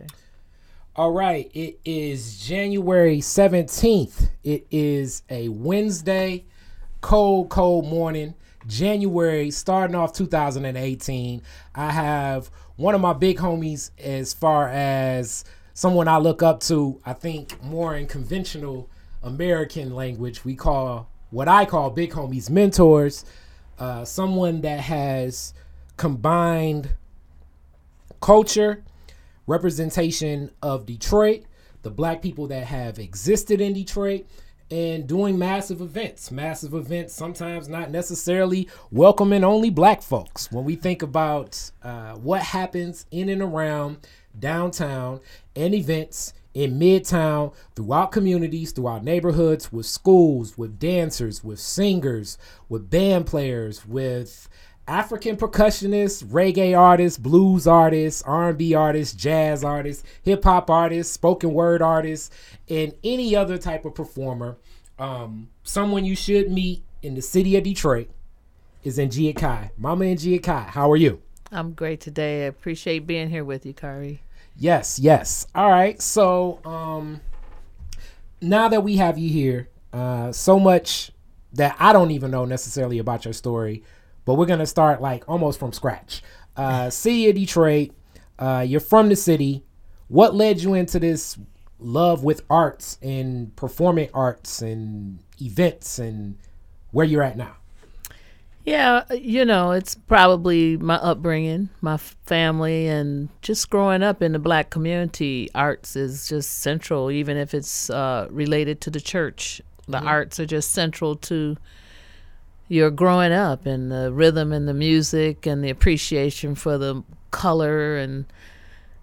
Okay. All right, it is January 17th. It is a Wednesday, cold, cold morning. January, starting off 2018. I have one of my big homies as far as someone I look up to, I think more in conventional American language, we call what I call big homies mentors. Uh, someone that has combined culture, representation of Detroit, the black people that have existed in Detroit, and doing massive events. Massive events, sometimes not necessarily welcoming only black folks. When we think about uh, what happens in and around downtown and events in midtown, throughout communities, throughout neighborhoods, with schools, with dancers, with singers, with band players, with African percussionists, reggae artists, blues artists, R&B artists, jazz artists, hip hop artists, spoken word artists, and any other type of performer. Um, someone you should meet in the city of Detroit is Njia Kai. Mama Njia Kai, how are you? I'm great today. I appreciate being here with you, Kari. Yes, yes. All right. So, um, now that we have you here, uh, so much that I don't even know necessarily about your story but we're gonna start like almost from scratch. Uh, city of Detroit. Uh, you're from the city. What led you into this love with arts and performing arts and events and where you're at now? Yeah, you know, it's probably my upbringing, my family, and just growing up in the black community. Arts is just central, even if it's uh, related to the church. The mm-hmm. arts are just central to you're growing up and the rhythm and the music and the appreciation for the color and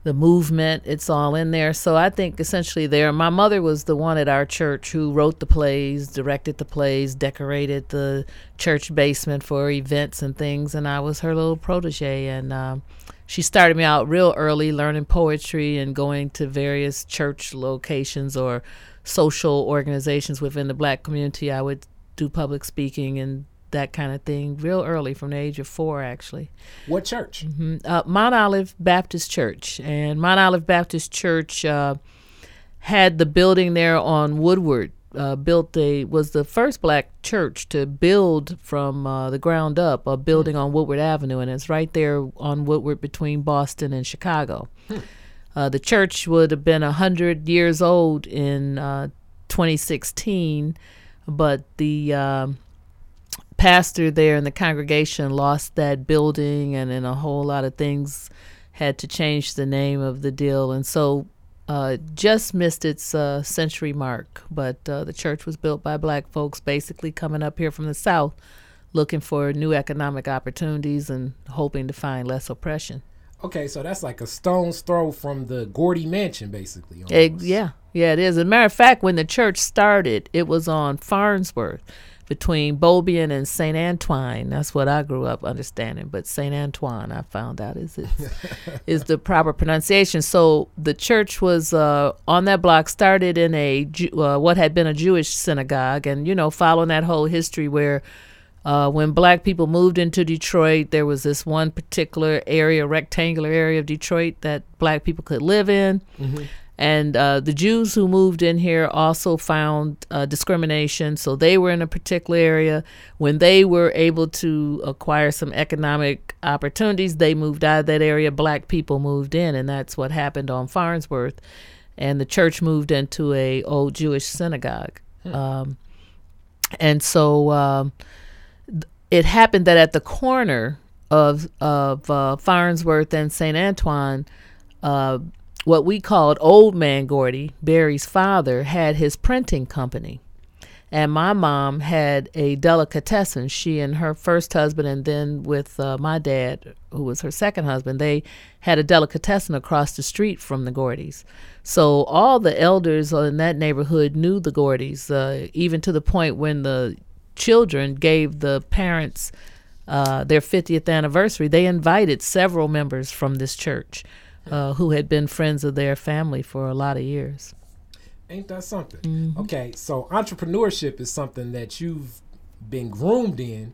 the movement it's all in there. So i think essentially there my mother was the one at our church who wrote the plays directed the plays decorated the church basement for events and things and i was her little protege. And um, she started me out real early learning poetry and going to various church locations or social organizations within the black community. I would do public speaking and that kind of thing real early from the age of four, actually. What church? Mm-hmm. Uh, Mount Olive Baptist Church. And Mount Olive Baptist Church uh, had the building there on Woodward. Uh, built a was the first black church to build from uh, the ground up a building hmm. on Woodward Avenue, and it's right there on Woodward between Boston and Chicago. Hmm. Uh, the church would have been hundred years old in uh, 2016, but the um, pastor there and the congregation lost that building, and then a whole lot of things had to change the name of the deal, and so uh, just missed its uh, century mark. But uh, the church was built by black folks, basically coming up here from the south, looking for new economic opportunities and hoping to find less oppression. Okay, so that's like a stone's throw from the Gordy Mansion, basically. It, yeah, yeah, it is. As a matter of fact, when the church started, it was on Farnsworth between Beaubien and Saint Antoine. That's what I grew up understanding. But Saint Antoine, I found out is is the proper pronunciation. So the church was uh, on that block, started in a uh, what had been a Jewish synagogue, and you know, following that whole history where. Uh, when black people moved into Detroit, there was this one particular area, rectangular area of Detroit that black people could live in. Mm-hmm and uh, the Jews who moved in here also found uh, discrimination. So they were in a particular area. When they were able to acquire some economic opportunities, they moved out of that area. Black people moved in, and that's what happened on Farnsworth. And the church moved into a old Jewish synagogue. Hmm. Um, and so um, it happened that at the corner of of uh, Farnsworth and St. Antoine, uh, what we called Old Man Gordy, Berry's father, had his printing company. And my mom had a delicatessen. She and her first husband, and then with uh, my dad, who was her second husband, they had a delicatessen across the street from the Gordys. So all the elders in that neighborhood knew the Gordys, uh, even to the point when the children gave the parents uh, their 50th anniversary, they invited several members from this church uh, who had been friends of their family for a lot of years. Ain't that something? Mm-hmm. Okay, so entrepreneurship is something that you've been groomed in.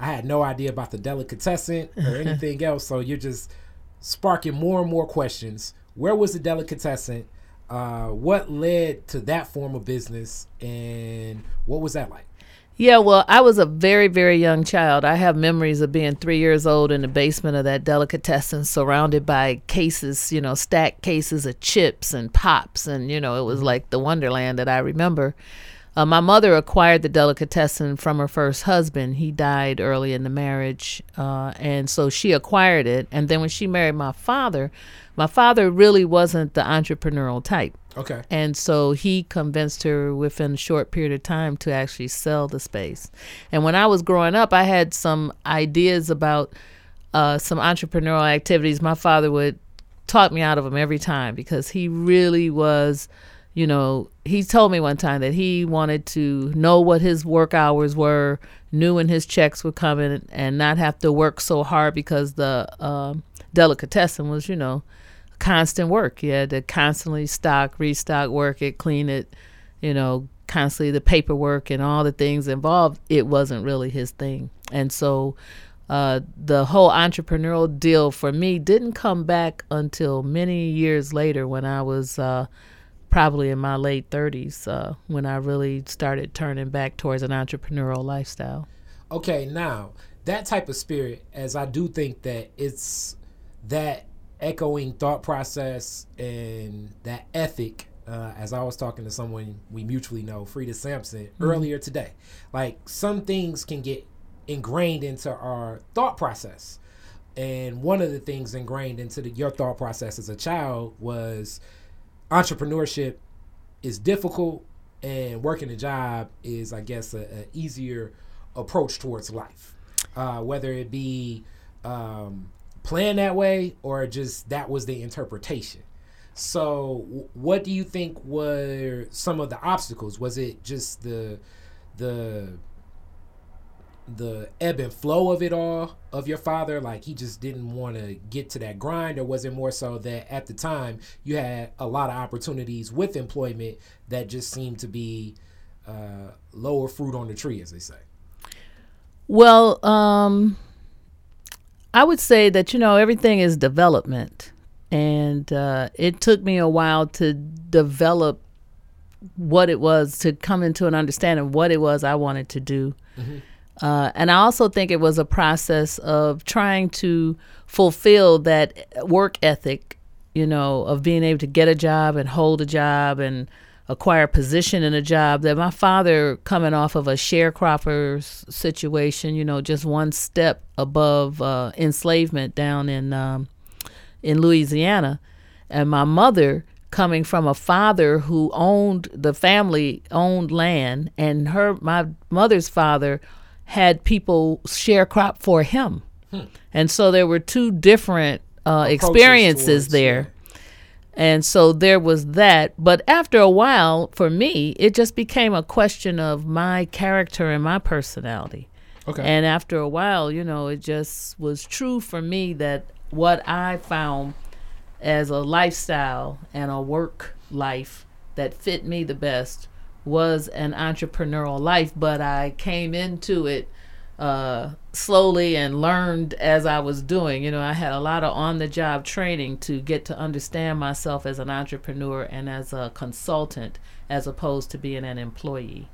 I had no idea about the delicatessen or anything else, so you're just sparking more and more questions where was the delicatessen? Uh, what led to that form of business, and what was that like? Yeah, well, I was a very, very young child. I have memories of being three years old in the basement of that delicatessen, surrounded by cases, you know, stacked cases of chips and pops. And, you know, it was like the wonderland that I remember. Uh, my mother acquired the delicatessen from her first husband. He died early in the marriage. Uh, and so she acquired it. And then when she married my father, my father really wasn't the entrepreneurial type. Okay. And so he convinced her within a short period of time to actually sell the space. And when I was growing up, I had some ideas about uh, some entrepreneurial activities. My father would talk me out of them every time because he really was, you know, he told me one time that he wanted to know what his work hours were, knew when his checks were coming, and not have to work so hard because the uh, delicatessen was, you know, constant work. You had to constantly stock, restock, work it, clean it, you know, constantly the paperwork and all the things involved. It wasn't really his thing. And so uh, the whole entrepreneurial deal for me didn't come back until many years later when I was uh, probably in my late 30s uh, when I really started turning back towards an entrepreneurial lifestyle. Okay, now that type of spirit, as I do think that it's that echoing thought process and that ethic. Uh, as I was talking to someone we mutually know, Frida Sampson, mm-hmm. earlier today, like some things can get ingrained into our thought process. And one of the things ingrained into the, your thought process as a child was entrepreneurship is difficult and working a job is, I guess, a, a easier approach towards life. Uh, whether it be um, planned that way or just that was the interpretation. So, what do you think were some of the obstacles? Was it just the the the ebb and flow of it all of your father like he just didn't want to get to that grind or was it more so that at the time you had a lot of opportunities with employment that just seemed to be uh, lower fruit on the tree as they say well um I would say that you know everything is development, and uh, it took me a while to develop what it was to come into an understanding of what it was I wanted to do. Mm-hmm. Uh, and I also think it was a process of trying to fulfill that work ethic, you know, of being able to get a job and hold a job and acquire a position in a job that my father coming off of a sharecropper's situation you know just one step above uh, enslavement down in um, in louisiana. And my mother coming from a father who owned the family owned land and her my mother's father had people sharecrop for him. Hmm. and so there were two different uh, experiences there and so there was that. But after a while, for me, it just became a question of my character and my personality. Okay. And after a while, you know, it just was true for me that what I found as a lifestyle and a work life that fit me the best was an entrepreneurial life. But I came into it uh, slowly and learned as I was doing. You know, I had a lot of on the job training to get to understand myself as an entrepreneur and as a consultant as opposed to being an employee.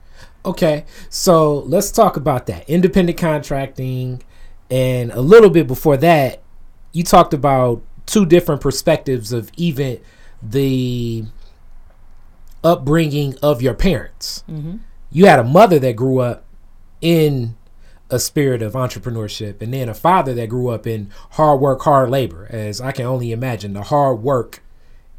Okay, so let's talk about that independent contracting. And a little bit before that, you talked about two different perspectives of even the upbringing of your parents. Mm-hmm. You had a mother that grew up in a spirit of entrepreneurship and then a father that grew up in hard work hard labor as i can only imagine the hard work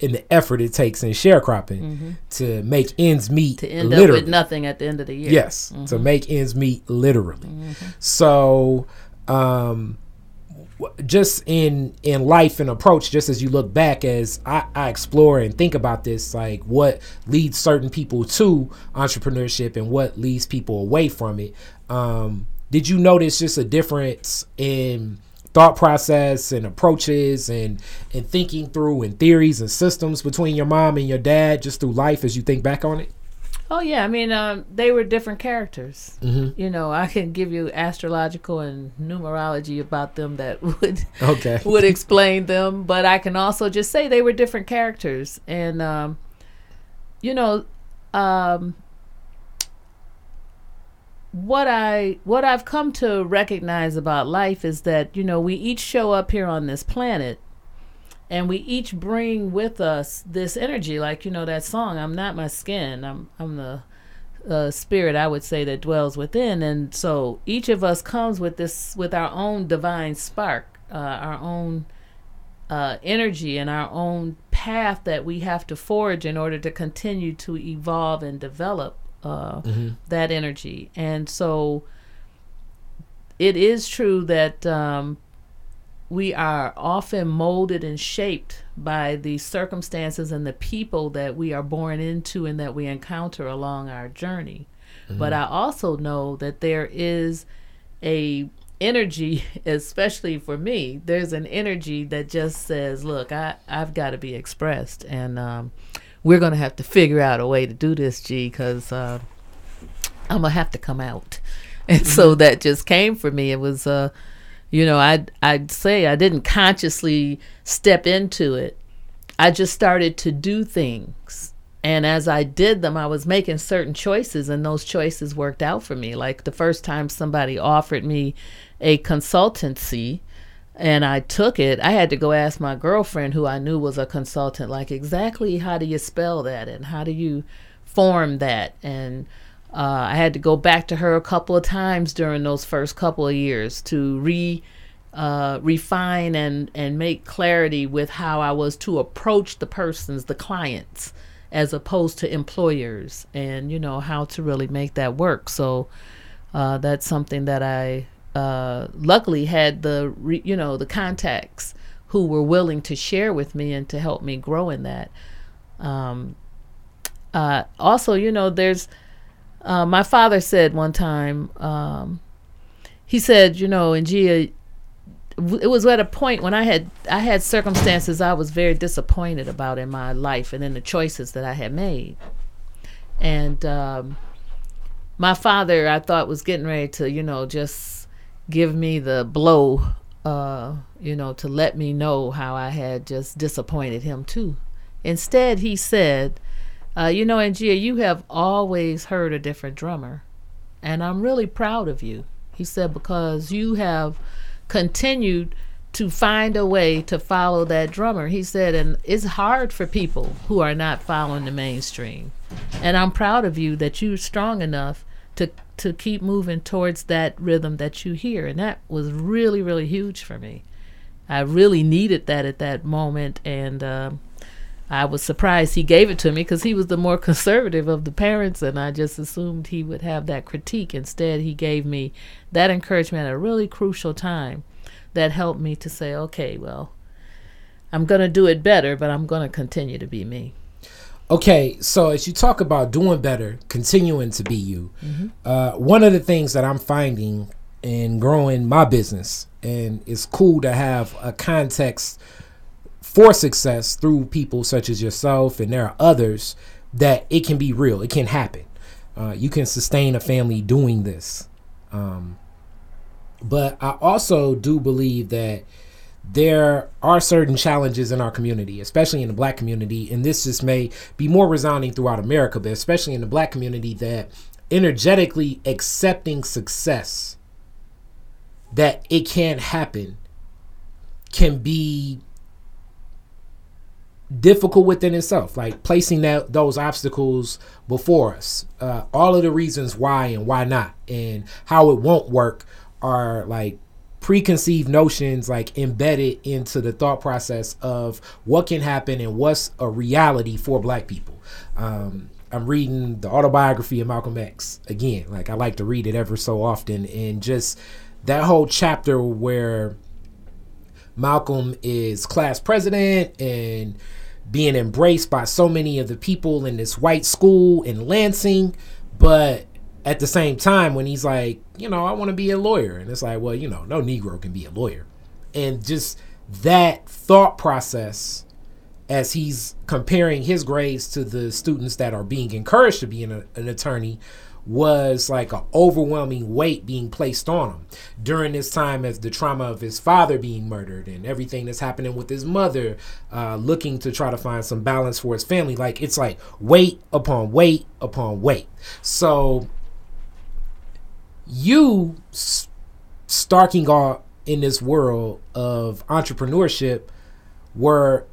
and the effort it takes in sharecropping mm-hmm. to make ends meet to end literally. up with nothing at the end of the year yes mm-hmm. to make ends meet literally mm-hmm. so um just in in life and approach just as you look back as I, I, explore and think about this like what leads certain people to entrepreneurship and what leads people away from it um did you notice just a difference in thought process and approaches and and thinking through and theories and systems between your mom and your dad just through life as you think back on it? Oh yeah, I mean, um, they were different characters. Mm-hmm. You know, I can give you astrological and numerology about them that would Okay. would explain them, but I can also just say they were different characters, and um, you know, um, what I what I've come to recognize about life is that you know we each show up here on this planet and we each bring with us this energy. Like you know that song i'm not my skin. I'm i'm the uh, spirit i would say that dwells within. And so each of us comes with this with our own divine spark uh, our own uh, energy and our own path that we have to forge in order to continue to evolve and develop uh, that energy and so it is true that um, we are often molded and shaped by the circumstances and the people that we are born into and that we encounter along our journey. But I also know that there is a energy, especially for me, there's an energy that just says, look, I, I've got to be expressed. And um, we're going to have to figure out a way to do this, G, because uh, I'm going to have to come out. And so that just came for me. It was, uh, you know, I'd, I'd say I didn't consciously step into it. I just started to do things. And as I did them, I was making certain choices, and those choices worked out for me. Like the first time somebody offered me a consultancy, and I took it, I had to go ask my girlfriend, who I knew was a consultant, like exactly how do you spell that and how do you form that? And uh, I had to go back to her a couple of times during those first couple of years to re uh, refine and and make clarity with how I was to approach the persons, the clients, as opposed to employers, and you know how to really make that work. So uh, that's something that I uh, luckily had the re, you know the contacts who were willing to share with me and to help me grow in that. Um, uh, also, you know, there's uh, my father said one time, um, he said, you know, Njia, it was at a point when I had I had circumstances I was very disappointed about in my life and in the choices that I had made, and um, my father I thought was getting ready to you know just give me the blow, uh, you know, to let me know how I had just disappointed him too. Instead, he said, uh, "You know, Njia, you have always heard a different drummer, and I'm really proud of you." He said because you have continued to find a way to follow that drummer. He said, and it's hard for people who are not following the mainstream. And I'm proud of you that you're strong enough to to keep moving towards that rhythm that you hear. And that was really, really huge for me. I really needed that at that moment. And um, I was surprised he gave it to me because he was the more conservative of the parents, and I just assumed he would have that critique. Instead, he gave me that encouragement at a really crucial time that helped me to say, okay, well, I'm going to do it better, but I'm going to continue to be me. Okay, so as you talk about doing better, continuing to be you, uh, one of the things that I'm finding in growing my business, and it's cool to have a context for success through people such as yourself, and there are others that it can be real, it can happen. Uh, you can sustain a family doing this. Um, but I also do believe that there are certain challenges in our community, especially in the black community, and this just may be more resounding throughout America, but especially in the black community, that energetically accepting success, that it can't happen, can be difficult within itself like placing that those obstacles before us. Uh, all of the reasons why and why not and how it won't work are like preconceived notions like embedded into the thought process of what can happen and what's a reality for black people. Um, i'm reading the autobiography of malcolm x again. Like i like to read it ever so often. And just that whole chapter where Malcolm is class president and being embraced by so many of the people in this white school in Lansing, but at the same time when he's like, you know, I want to be a lawyer. And it's like, well, you know, no negro can be a lawyer. And just that thought process as he's comparing his grades to the students that are being encouraged to be an, an attorney was like an overwhelming weight being placed on him during this time as the trauma of his father being murdered and everything that's happening with his mother uh, looking to try to find some balance for his family. Like it's like weight upon weight upon weight. So you starking off in this world of entrepreneurship were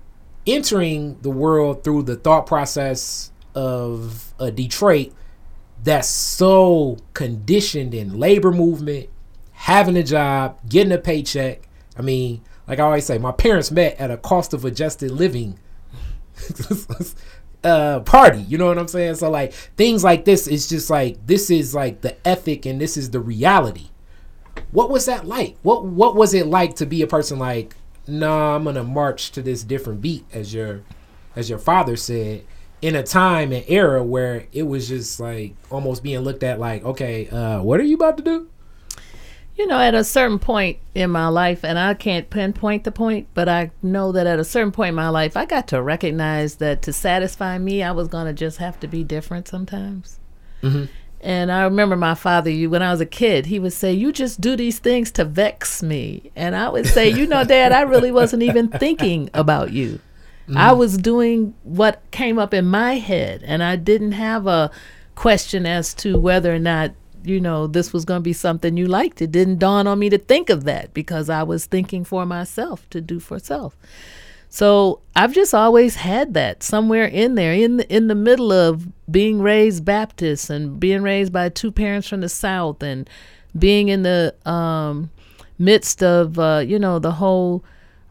entering the world through the thought process of a Detroit that's so conditioned in labor movement, having a job, getting a paycheck. I mean, like I always say, my parents met at a cost of adjusted living uh party you know what i'm saying? So like things like this is just like this is like the ethic and this is the reality. What was that like? What what was it like to be a person like nah i'm gonna march to this different beat as your as your father said in a time and era where it was just like almost being looked at like okay uh what are you about to do You know, at a certain point in my life, and I can't pinpoint the point, but I know that at a certain point in my life, I got to recognize that to satisfy me, I was going to just have to be different sometimes. Mm-hmm. And I remember my father, you when I was a kid, he would say, "You just do these things to vex me," and I would say, "You know, Dad, I really wasn't even thinking about you. I mm-hmm. was doing what came up in my head, and I didn't have a question as to whether or not." You know, this was going to be something you liked. It didn't dawn on me to think of that because I was thinking for myself to do for self. So I've just always had that somewhere in there, in the, in the middle of being raised Baptist and being raised by two parents from the South and being in the um, midst of uh, you know the whole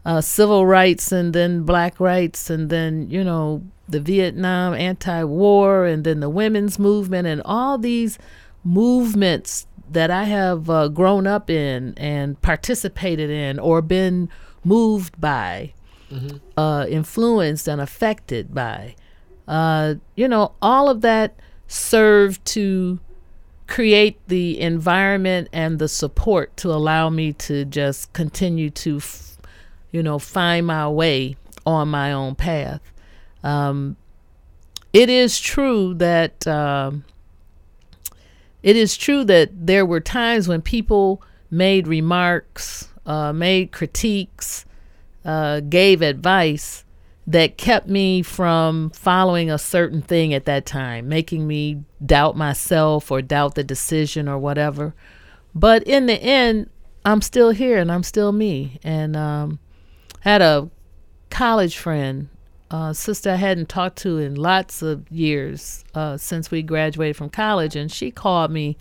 uh, civil rights and then black rights and then you know the Vietnam anti-war and then the women's movement and all these movements that I have uh, grown up in and participated in or been moved by uh, influenced and affected by. Uh, you know, all of that served to create the environment and the support to allow me to just continue to, f- you know, find my way on my own path. Um, it is true that um, it is true that there were times when people made remarks, uh, made critiques, uh, gave advice that kept me from following a certain thing at that time, making me doubt myself or doubt the decision or whatever. But in the end, I'm still here and I'm still me. And um, had a college friend, uh, sister I hadn't talked to in lots of years uh, since we graduated from college, and she called me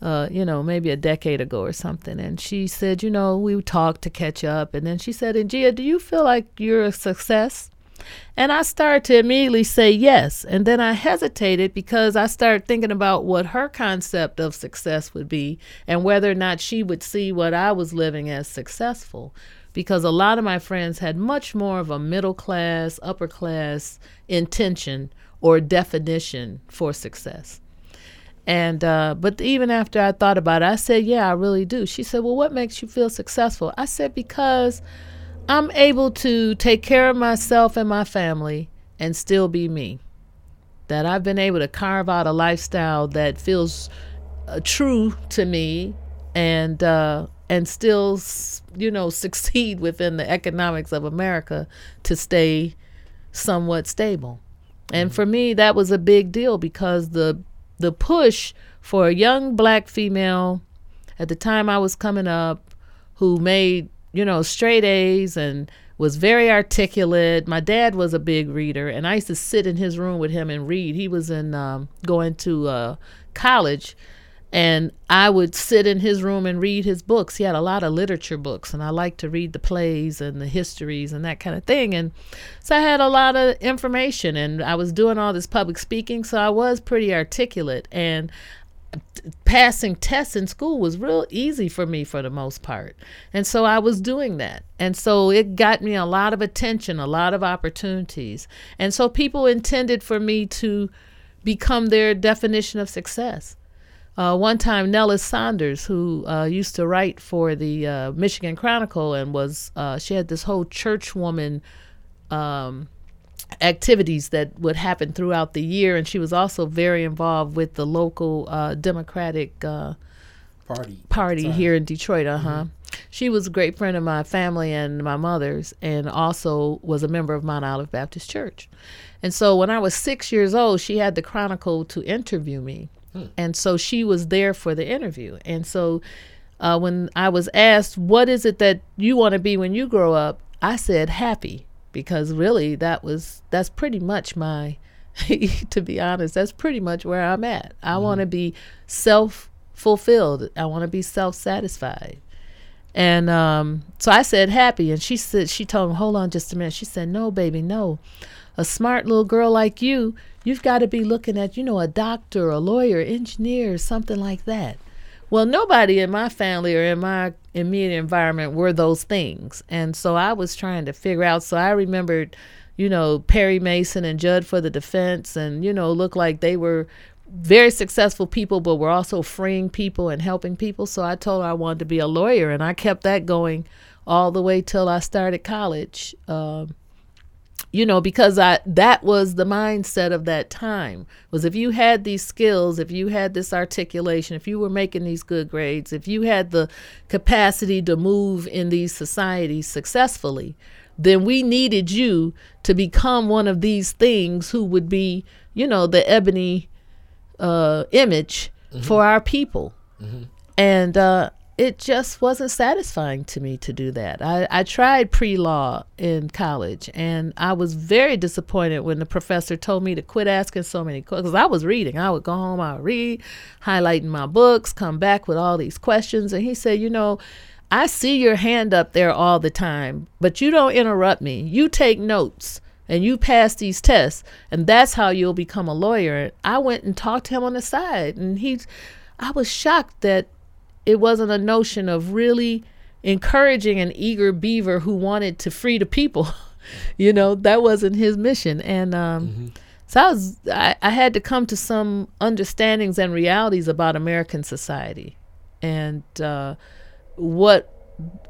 uh, you know, maybe a decade ago or something. And she said, you know, we talked to catch up. And then she said, Njia, do you feel like you're a success? And I started to immediately say yes. And then I hesitated because I started thinking about what her concept of success would be and whether or not she would see what I was living as successful. Because a lot of my friends had much more of a middle class, upper class intention or definition for success. And uh, but even after I thought about it, I said, "Yeah, I really do." She said, "Well, what makes you feel successful?" I said, "Because I'm able to take care of myself and my family and still be me. That I've been able to carve out a lifestyle that feels uh, true to me and uh, and still, you know, succeed within the economics of America to stay somewhat stable." And for me, that was a big deal because the the push for a young black female at the time I was coming up who made, you know, straight A's and was very articulate. My dad was a big reader, and I used to sit in his room with him and read. He was in um, going to uh, college, and I would sit in his room and read his books. He had a lot of literature books, and I liked to read the plays and the histories and that kind of thing. And so I had a lot of information, and I was doing all this public speaking, so I was pretty articulate. And passing tests in school was real easy for me for the most part. And so I was doing that. And so it got me a lot of attention, a lot of opportunities. And so people intended for me to become their definition of success. Uh, one time, Nellis Saunders, who uh, used to write for the uh, Michigan Chronicle and was, uh, she had this whole church woman um, activities that would happen throughout the year. And she was also very involved with the local uh, Democratic uh, Party. party Sorry. here in Detroit. Uh huh. She was a great friend of my family and my mother's, and also was a member of Mount Olive Baptist Church. And so when I was six years old, she had the Chronicle to interview me. And so she was there for the interview. And so uh, when I was asked, What is it that you want to be when you grow up? I said, Happy. Because really, that was, that's pretty much my, to be honest, that's pretty much where I'm at. I want to be self fulfilled, I want to be self satisfied. And um, so I said happy, and she said she told him, "Hold on, just a minute." She said, "No, baby, no. A smart little girl like you, you've got to be looking at, you know, a doctor, a lawyer, engineer, something like that." Well, nobody in my family or in my immediate environment were those things, and so I was trying to figure out. So I remembered, you know, Perry Mason and Judd for the defense, and you know, looked like they were very successful people, but were also freeing people and helping people. So I told her I wanted to be a lawyer, and I kept that going all the way till I started college. Um, you know, because I that was the mindset of that time was if you had these skills, if you had this articulation, if you were making these good grades, if you had the capacity to move in these societies successfully, then we needed you to become one of these things who would be, you know, the ebony uh, image for our people. And uh, it just wasn't satisfying to me to do that. I, I tried pre law in college and I was very disappointed when the professor told me to quit asking so many questions. I was reading. I would go home, I would read, highlighting my books, come back with all these questions. And he said, You know, I see your hand up there all the time, but you don't interrupt me. You take notes and you pass these tests, and that's how you'll become a lawyer. I went and talked to him on the side, and he, I was shocked that it wasn't a notion of really encouraging an eager beaver who wanted to free the people. you know, that wasn't his mission. And um, so I was, I, I had to come to some understandings and realities about American society, and uh, what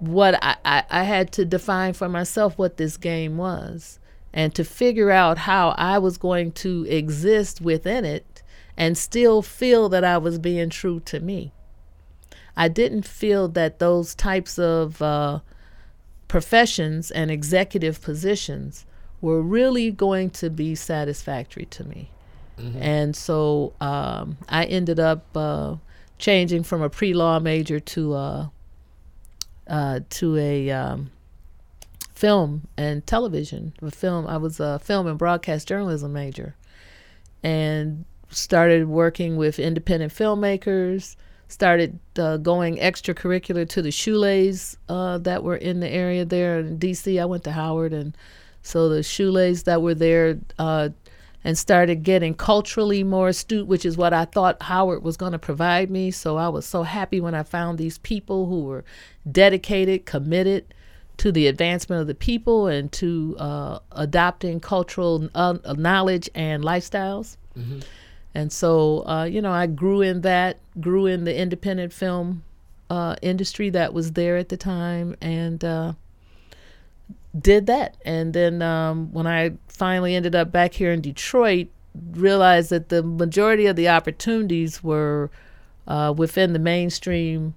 what I, I, I had to define for myself what this game was and to figure out how I was going to exist within it and still feel that I was being true to me. I didn't feel that those types of uh, professions and executive positions were really going to be satisfactory to me. And so um, I ended up uh, changing from a pre law major to a, uh, to a um, film and television. A film. I was a film and broadcast journalism major, and started working with independent filmmakers. Started uh, going extracurricular to the shules uh, that were in the area there in D.C. I went to Howard, and so the shules that were there. Uh, and started getting culturally more astute, which is what I thought Howard was going to provide me. So I was so happy when I found these people who were dedicated, committed to the advancement of the people and to uh, adopting cultural uh, knowledge and lifestyles. And so, uh, you know, I grew in that, grew in the independent film uh, industry that was there at the time, and uh, did that. And then um, when I finally ended up back here in Detroit, realized that the majority of the opportunities were uh, within the mainstream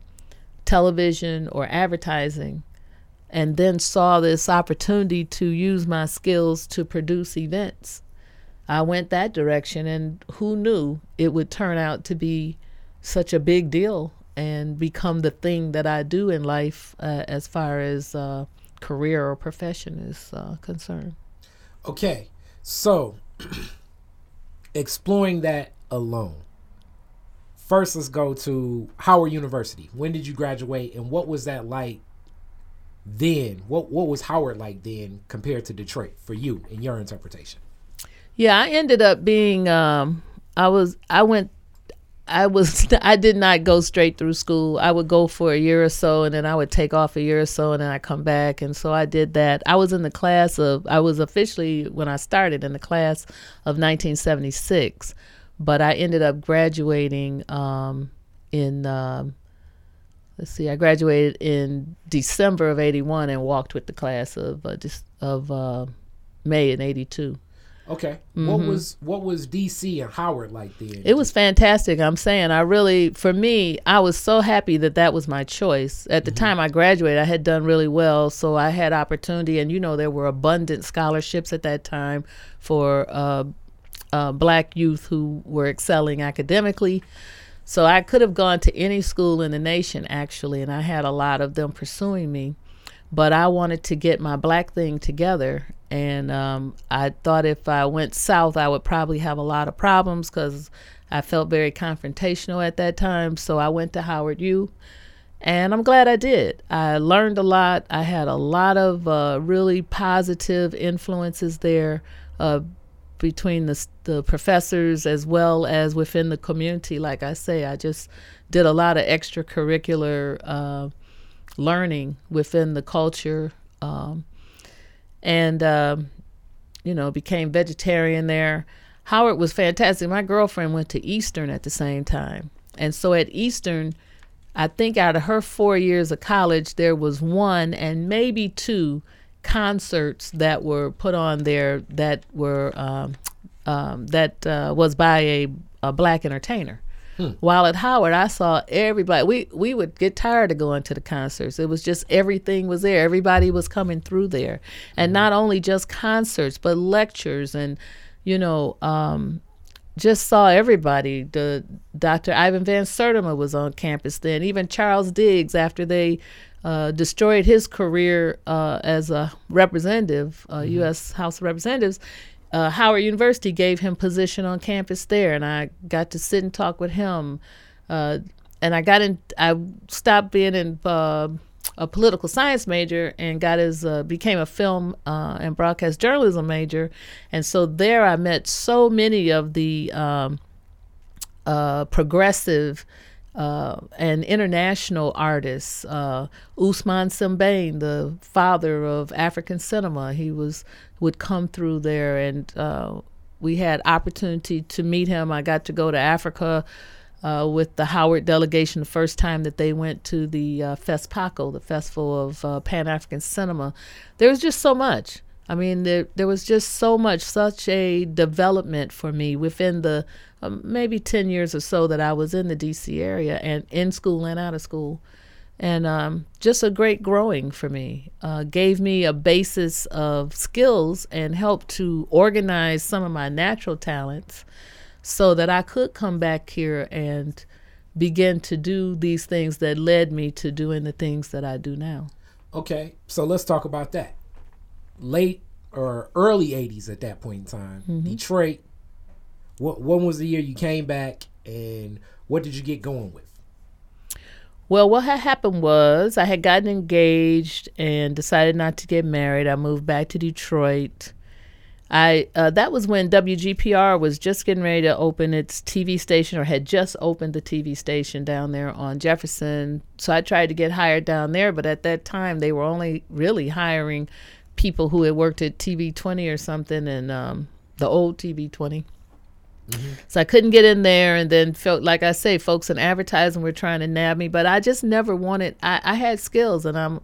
television or advertising. And then saw this opportunity to use my skills to produce events. I went that direction, and who knew it would turn out to be such a big deal and become the thing that I do in life uh, as far as uh, career or profession is uh, concerned. Okay, so exploring that alone. First, let's go to Howard University. When did you graduate, and what was that like then? What What was Howard like then compared to Detroit for you in your interpretation? Yeah, I ended up being. Um, I was. I went. I was. I did not go straight through school. I would go for a year or so, and then I would take off a year or so, and then I come back. And so I did that. I was in the class of. I was officially when I started in the class of 1976, but I ended up graduating um, in. Um, let's see. I graduated in December of '81 and walked with the class of uh, just of. Uh, May in '82. Okay. What was what was DC and Howard like then? Mm-hmm. It was fantastic. I'm saying, I really, for me, I was so happy that that was my choice. At the time I graduated, I had done really well, so I had opportunity, and you know, there were abundant scholarships at that time for uh, uh, black youth who were excelling academically. So I could have gone to any school in the nation, actually, and I had a lot of them pursuing me. But I wanted to get my black thing together, and um, I thought if I went south, I would probably have a lot of problems because I felt very confrontational at that time. So I went to Howard U, and I'm glad I did. I learned a lot. I had a lot of uh, really positive influences there. Uh, between the the professors as well as within the community. Like I say, I just did a lot of extracurricular uh, learning within the culture, um, and um, you know, became vegetarian there. Howard was fantastic. My girlfriend went to Eastern at the same time, and so at Eastern. I think out of her four years of college, there was one and maybe two concerts that were put on there that were um, um, that uh, was by a, a black entertainer. While at Howard, I saw everybody. We we would get tired of going to the concerts. It was just everything was there. Everybody was coming through there, and not only just concerts, but lectures and you know. Um, just saw everybody. The Dr. Ivan Van Sertima was on campus then. Even Charles Diggs, after they uh, destroyed his career uh, as a representative, uh, U.S. House of Representatives, uh, Howard University gave him position on campus there, and I got to sit and talk with him. Uh, and I got in. I stopped being in uh, a political science major and got his uh, became a film uh, and broadcast journalism major, and so there I met so many of the um, uh, progressive uh, and international artists. Uh, Ousmane Sembène, the father of African cinema, he was would come through there, and uh, we had opportunity to meet him. I got to go to Africa. Uh, with the Howard delegation, the first time that they went to the uh, FESPACO, the Festival of uh, Pan African Cinema, there was just so much. I mean, there there was just so much, such a development for me within the um, maybe ten years or so that I was in the D.C. area and in school and out of school, and um, just a great growing for me. Uh, gave me a basis of skills and helped to organize some of my natural talents, so that I could come back here and begin to do these things that led me to doing the things that I do now. Okay, so let's talk about that. Late or early '80s at that point in time, Detroit. What when was the year you came back, and what did you get going with? Well, what had happened was I had gotten engaged and decided not to get married. I moved back to Detroit. I uh, that was when WGPR was just getting ready to open its TV station, or had just opened the TV station down there on Jefferson. So I tried to get hired down there, but at that time they were only really hiring people who had worked at TV 20 or something, and um, the old TV 20. So I couldn't get in there, and then felt like I say, folks in advertising were trying to nab me, but I just never wanted. I, I had skills, and I'm,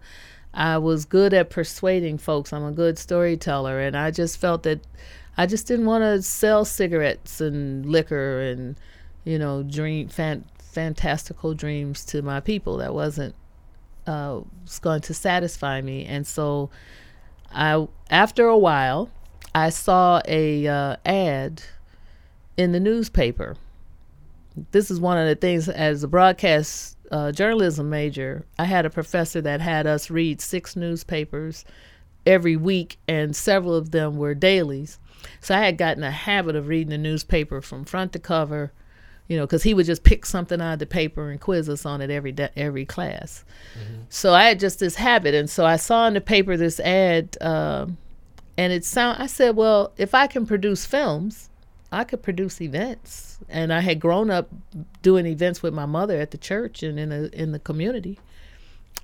I was good at persuading folks. I'm a good storyteller, and I just felt that I just didn't want to sell cigarettes and liquor and, you know, dream fan, fantastical dreams to my people. That wasn't uh, was going to satisfy me, and so I, after a while, I saw a uh, ad in the newspaper. This is one of the things as a broadcast uh, journalism major, I had a professor that had us read six newspapers every week, and several of them were dailies. So I had gotten a habit of reading the newspaper from front to cover, you know, because he would just pick something out of the paper and quiz us on it every day, every class. So I had just this habit, and so I saw in the paper this ad, uh, and it sound. I said, well, if I can produce films, I could produce events, and I had grown up doing events with my mother at the church and in the in the community.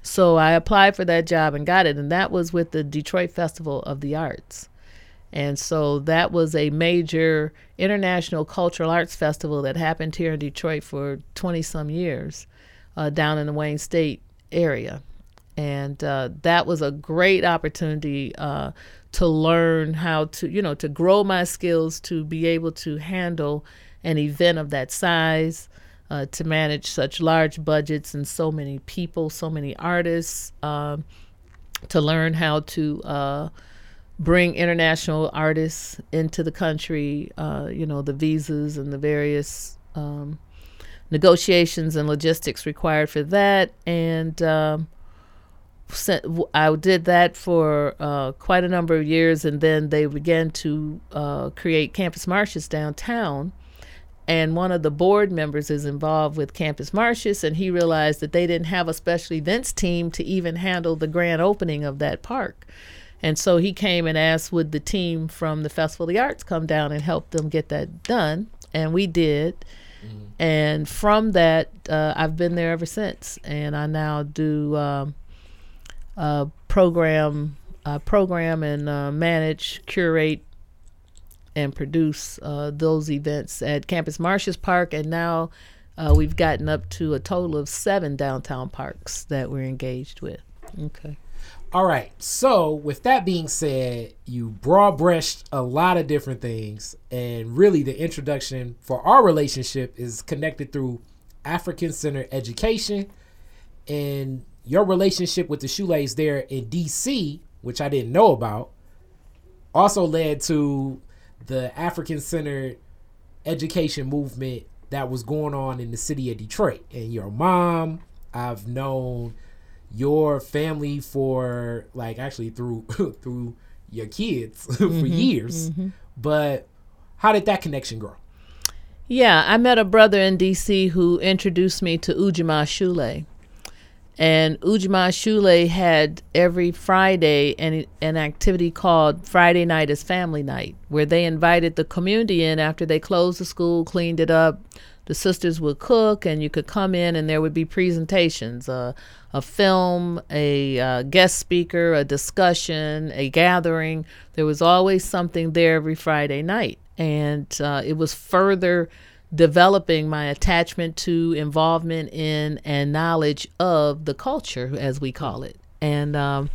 So I applied for that job and got it, and that was with the Detroit Festival of the Arts. And so that was a major international cultural arts festival that happened here in Detroit for 20 some years uh, down in the Wayne State area. And uh, that was a great opportunity uh, to learn how to, you know, to grow my skills to be able to handle an event of that size, uh, to manage such large budgets and so many people, so many artists, um, to learn how to uh, bring international artists into the country, uh, you know, the visas and the various um, negotiations and logistics required for that. And um, I did that for uh, quite a number of years, and then they began to uh, create Campus Martius downtown. And one of the board members is involved with Campus Martius, and he realized that they didn't have a special events team to even handle the grand opening of that park. And so he came and asked, would the team from the Festival of the Arts come down and help them get that done? And we did. Mm-hmm. And from that, uh, I've been there ever since. And I now do. Um, uh, program uh, program and uh, manage, curate, and produce uh, those events at Campus Martius Park, and now uh, we've gotten up to a total of seven downtown parks that we're engaged with. Okay. All right. So, with that being said, you broad brushed a lot of different things, and really the introduction for our relationship is connected through African Center Education and your relationship with the shules there in DC, which I didn't know about, also led to the African centered education movement that was going on in the city of Detroit. And your mom, I've known your family for like actually through through your kids for mm-hmm, years. Mm-hmm. But how did that connection grow? Yeah, I met a brother in DC who introduced me to Ujima Shule. And Ujima Shule had every Friday an, an activity called Friday Night is Family Night, where they invited the community in after they closed the school, cleaned it up. The sisters would cook, and you could come in, and there would be presentations uh, a film, a uh, guest speaker, a discussion, a gathering. There was always something there every Friday night. And uh, it was further developing my attachment to, involvement in, and knowledge of the culture, as we call it. And um,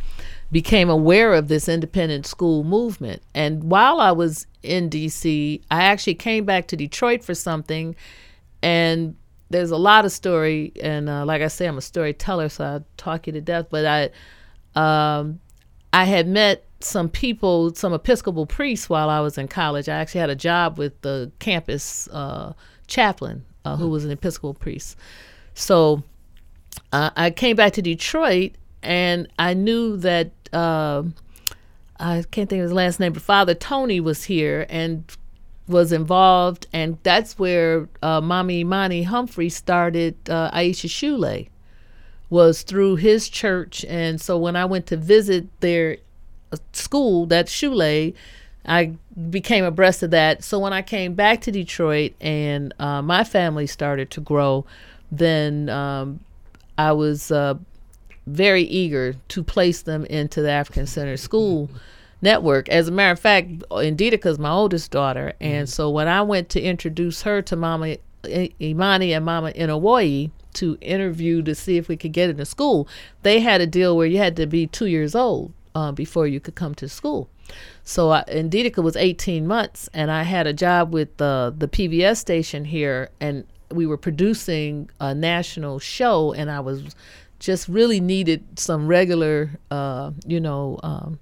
became aware of this independent school movement. And while I was in DC, I actually came back to Detroit for something. And there's a lot of story. And uh, like I say, I'm a storyteller, so i'll talk you to death. But I, um, I had met some people, some Episcopal priests while I was in college. I actually had a job with the campus uh, chaplain uh, who was an Episcopal priest. So uh, I came back to Detroit and I knew that uh, I can't think of his last name, but Father Tony was here and was involved, and that's where uh, Mommy Imani Humphrey started uh, Aisha Shule, was through his church, and so when I went to visit their uh, school, that Shule, I became abreast of that. So when I came back to Detroit and uh, my family started to grow, then um, I was uh, very eager to place them into the African Center School network. As a matter of fact, Indita is my oldest daughter, and mm-hmm. so when I went to introduce her to Mama Imani and Mama Inawoyi to interview to see if we could get into school, they had a deal where you had to be two years old uh, before you could come to school. So I, Indita was 18 months, and I had a job with the the PBS station here, and we were producing a national show, and I was just really needed some regular, uh, you know. Um,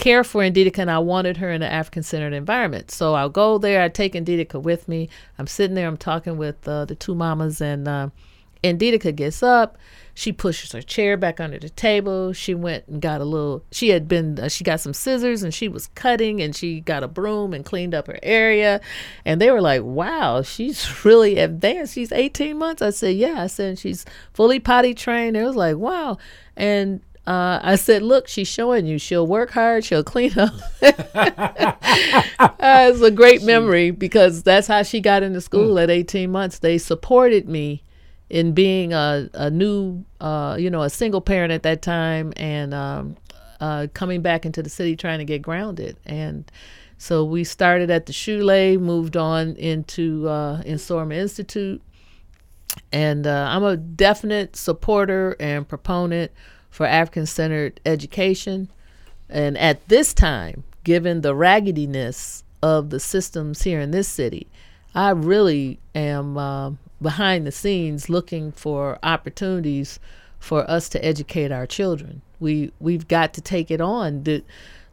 care for Indita and I wanted her in an African centered environment. So I'll go there, I take Indita with me. I'm sitting there, I'm talking with uh, the two mamas, and uh, Indita gets up she pushes her chair back under the table. She went and got a little, she had been, uh, she got some scissors and she was cutting and she got a broom and cleaned up her area. And they were like, wow, she's really advanced. She's 18 months. I said, yeah. I said, she's fully potty trained. It was like, wow. And uh, I said, look, she's showing you. She'll work hard. She'll clean up. uh, it's a great memory because that's how she got into school mm. at 18 months. They supported me in being a, a new, uh, you know, a single parent at that time and um, uh, coming back into the city trying to get grounded. And so we started at the Shule, moved on into uh, Nsoroma Institute. And uh, I'm a definite supporter and proponent for African centered education. And at this time, given the raggediness of the systems here in this city, I really am uh, behind the scenes looking for opportunities for us to educate our children. We we've got to take it on. The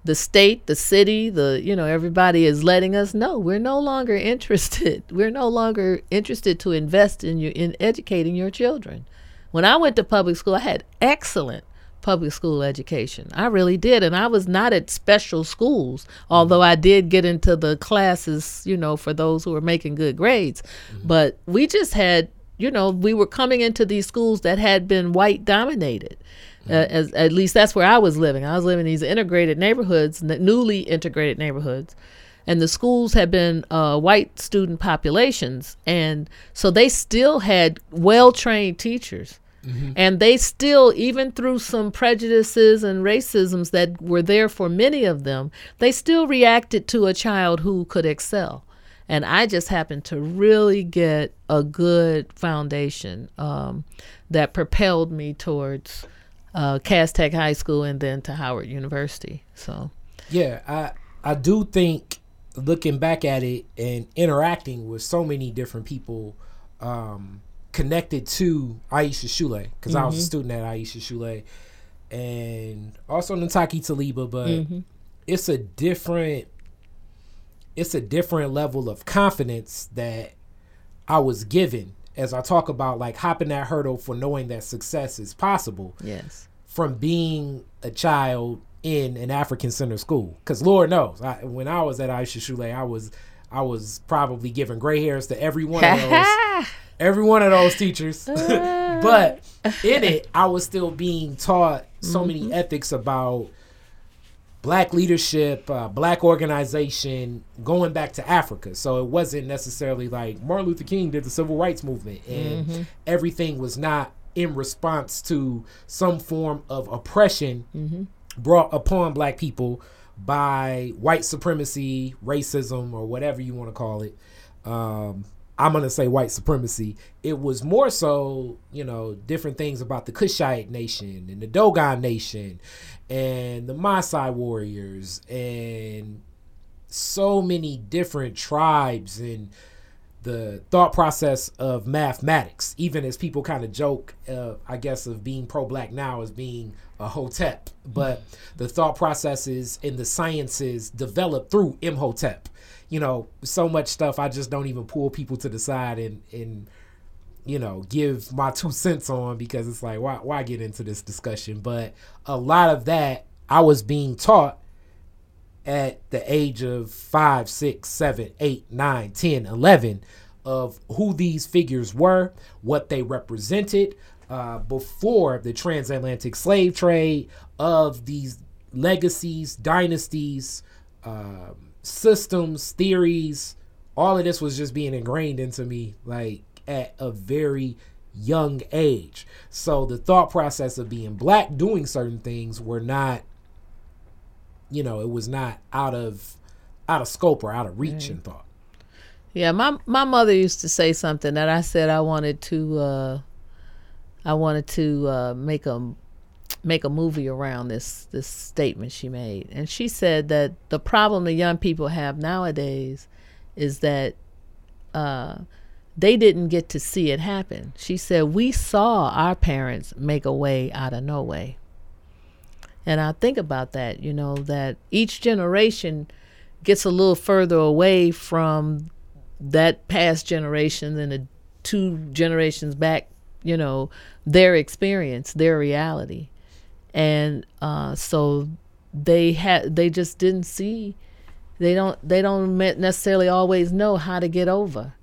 the state, the city, the you know everybody is letting us know we're no longer interested. We're no longer interested to invest in you in educating your children. When I went to public school, I had excellent public school education. I really did. And I was not at special schools, although I did get into the classes, you know, for those who were making good grades. Mm-hmm. But we just had, you know, we were coming into these schools that had been white dominated. Mm-hmm. Uh, as, at least that's where I was living. I was living in these integrated neighborhoods, newly integrated neighborhoods and the schools had been uh, white student populations and so they still had well-trained teachers Mm-hmm. And they still, even through some prejudices and racisms that were there for many of them, they still reacted to a child who could excel. And I just happened to really get a good foundation um, that propelled me towards uh, Cass Tech High School and then to Howard University. So, yeah, I I do think looking back at it and interacting with so many different people, um, connected to Aisha Shule because mm-hmm. I was a mm-hmm. student at Aisha Shule and also Nataki Talibah, but mm-hmm. it's a different it's a different level of confidence that I was given as I talk about like hopping that hurdle for knowing that success is possible. Yes. From being a child in an African center school, because Lord knows, I, when I was at Aisha Shule, I was I was probably giving gray hairs to every one of those every one of those teachers. but in it, I was still being taught so mm-hmm. many ethics about black leadership, uh, black organization, going back to Africa. So it wasn't necessarily like Martin Luther King did the civil rights movement, and mm-hmm. everything was not in response to some form of oppression mm-hmm. brought upon black people by white supremacy, racism, or whatever you want to call it. Um, I'm gonna say white supremacy. It was more so, you know, different things about the Kushite nation and the Dogon nation and the Maasai warriors and so many different tribes and the thought process of mathematics, even as people kind of joke, uh, I guess, of being pro black now as being a hotep, but the thought processes and the sciences developed through Imhotep you know, so much stuff I just don't even pull people to the side and and you know give my two cents on because it's like why why get into this discussion? But a lot of that I was being taught at the age of five, six, seven, eight, nine, ten, eleven of who these figures were, what they represented uh, before the transatlantic slave trade, of these legacies, dynasties, um, systems, theories, all of this was just being ingrained into me like at a very young age. So the thought process of being black doing certain things were not you know, it was not out of out of scope or out of reach in thought. Yeah, my my mother used to say something that I said I wanted to uh I wanted to uh make a make a movie around this this statement she made. And she said that the problem the young people have nowadays is that uh, they didn't get to see it happen. She said we saw our parents make a way out of no way. And i think about that you know that each generation gets a little further away from that past generation than the two generations back you know their experience their reality and uh, so they had they just didn't see they don't they don't necessarily always know how to get over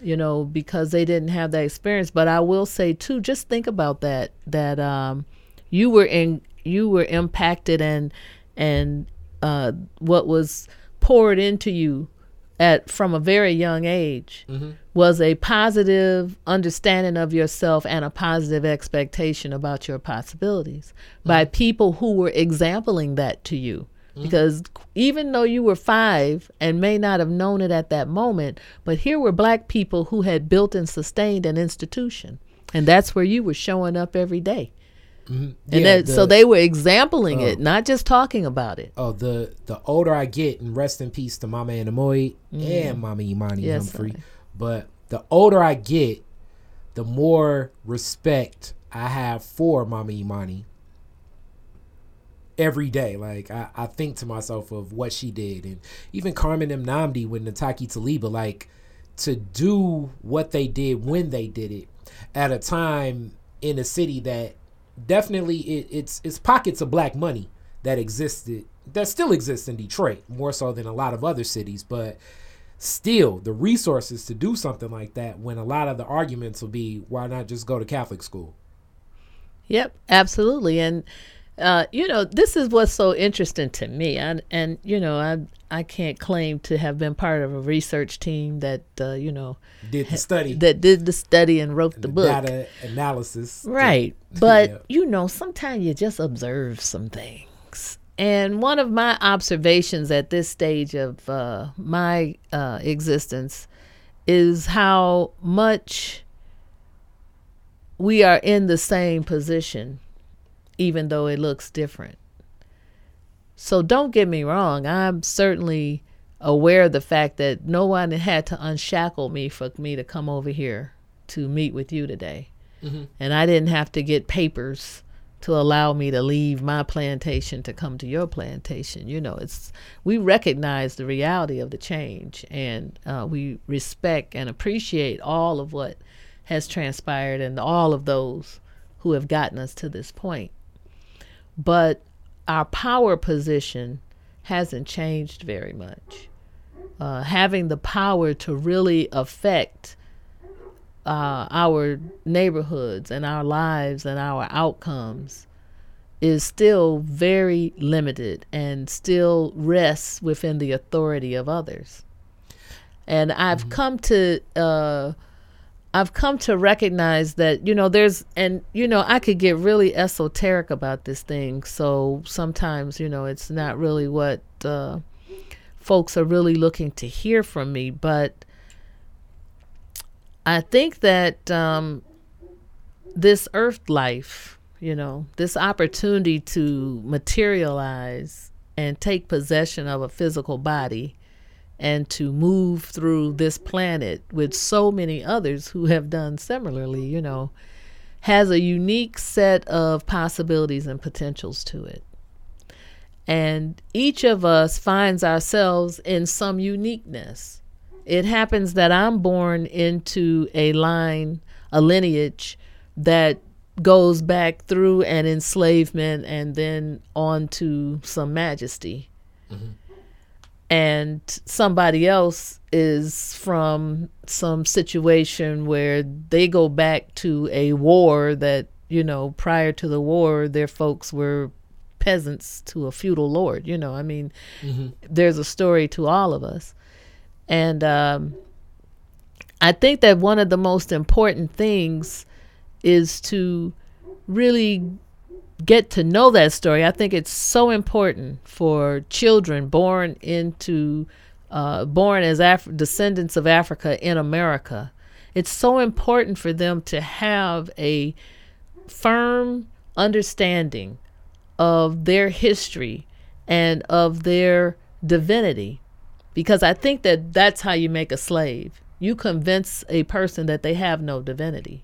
you know because they didn't have that experience. But i will say too just think about that that um, you were in you were impacted and and uh, what was poured into you at from a very young age mm-hmm. was a positive understanding of yourself and a positive expectation about your possibilities mm-hmm. by people who were exempling that to you mm-hmm. because even though you were 5 and may not have known it at that moment but here were black people who had built and sustained an institution and that's where you were showing up every day and Yeah, that, so they were exampling it, Oh. not just talking about it. Oh, the the older I get, and rest in peace to Mama Anamoy and Mama Imani Mm. Yes, Humphrey. I- But the older I get, the more respect I have for Mama Imani. Every day, like I, I think to myself of what she did, and even Carmen N'Namdi with Nataki Talibah, like to do what they did when they did it at a time in a city that definitely it, it's it's pockets of black money that existed that still exists in Detroit more so than a lot of other cities but still the resources to do something like that when a lot of the arguments will be why not just go to Catholic school Yep, absolutely. And uh, you know, this is what's so interesting to me. And and you know, I I can't claim to have been part of a research team that uh, you know did the study that did the study and wrote the the book. data analysis Right. But, Yeah. you know, sometimes you just observe some things. And one of my observations at this stage of uh, my uh, existence is how much we are in the same position, even though it looks different. So don't get me wrong, I'm certainly aware of the fact that no one had to unshackle me for me to come over here to meet with you today and I didn't have to get papers to allow me to leave my plantation to come to your plantation. You know, it's we recognize the reality of the change, and uh, we respect and appreciate all of what has transpired and all of those who have gotten us to this point. But our power position hasn't changed very much. Uh, having the power to really affect uh, our neighborhoods and our lives and our outcomes is still very limited and still rests within the authority of others. And I've come to uh, I've come to recognize that you know there's and you know I could get really esoteric about this thing. So sometimes you know it's not really what uh, folks are really looking to hear from me, but I think that um, this earth life, you know, this opportunity to materialize and take possession of a physical body and to move through this planet with so many others who have done similarly, you know, has a unique set of possibilities and potentials to it. And each of us finds ourselves in some uniqueness. It happens that I'm born into a line, a lineage that goes back through an enslavement and then on to some majesty. Mm-hmm. And somebody else is from some situation where they go back to a war that, you know, prior to the war, their folks were peasants to a feudal lord. You know, I mean, there's a story to all of us. And um, I think that one of the most important things is to really get to know that story. I think it's so important for children born into, uh, born as Af- descendants of Africa in America. It's so important for them to have a firm understanding of their history and of their divinity because I think that that's how you make a slave. You convince a person that they have no divinity.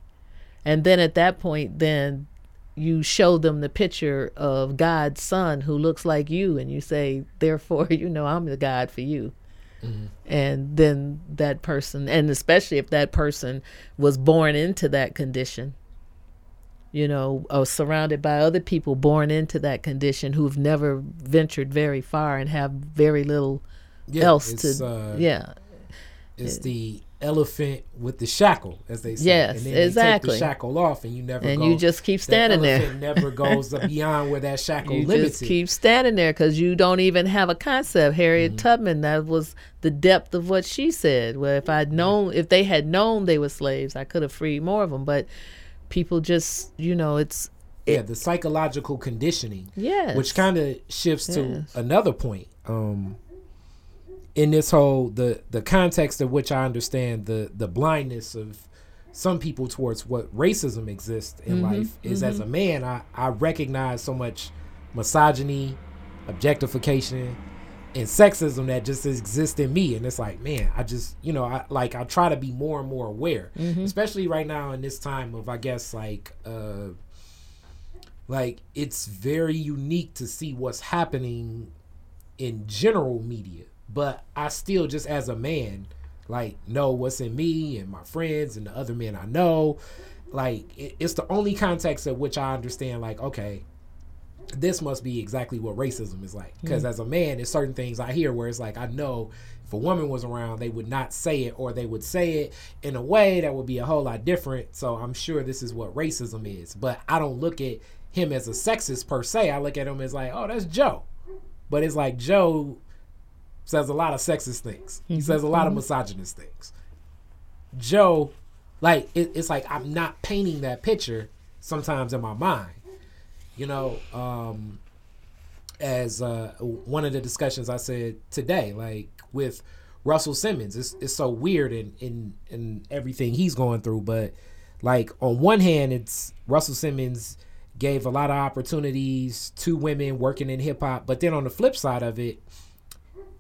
And then at that point, then you show them the picture of God's son who looks like you, and you say, therefore, you know, I'm the God for you. And then that person, and especially if that person was born into that condition, you know, or surrounded by other people born into that condition who've never ventured very far and have very little Yeah, else to, uh, yeah. It's the elephant with the shackle, as they say. Yes, and then exactly. take the shackle off, and you never. And go, you just keep the standing there. elephant never goes beyond where that shackle You limits just it. keep standing there because you don't even have a concept. Harriet Mm-hmm. Tubman, that was the depth of what she said. Well, if I'd known, if they had known they were slaves, I could have freed more of them. But people just, you know, it's yeah, the psychological conditioning. yes, which kind of shifts to another point um in this whole the the context of which i understand the the blindness of some people towards what racism exists in Mm-hmm, life is as a man I, I recognize so much misogyny objectification and sexism that just exists in me. And it's like man i just you know i like i try to be more and more aware especially right now in this time of i guess like uh like it's very unique to see what's happening in general media but i still just as a man like know what's in me and my friends and the other men i know. Like it, it's the only context at which i understand like okay this must be exactly what racism is like. Hmm. Because as a man there's certain things i hear where it's like i know if a woman was around they would not say it or they would say it in a way that would be a whole lot different. So i'm sure this is what racism is but i don't look at him as a sexist per se. I look at him as like oh that's joe. But it's like joe says a lot of sexist things. He says a lot of misogynist things. Joe like it, it's like i'm not painting that picture sometimes in my mind. You know um as uh one of the discussions i said today like with russell simmons it's, it's so weird in in in everything he's going through but like on one hand it's russell simmons gave a lot of opportunities to women working in hip-hop but then on the flip side of it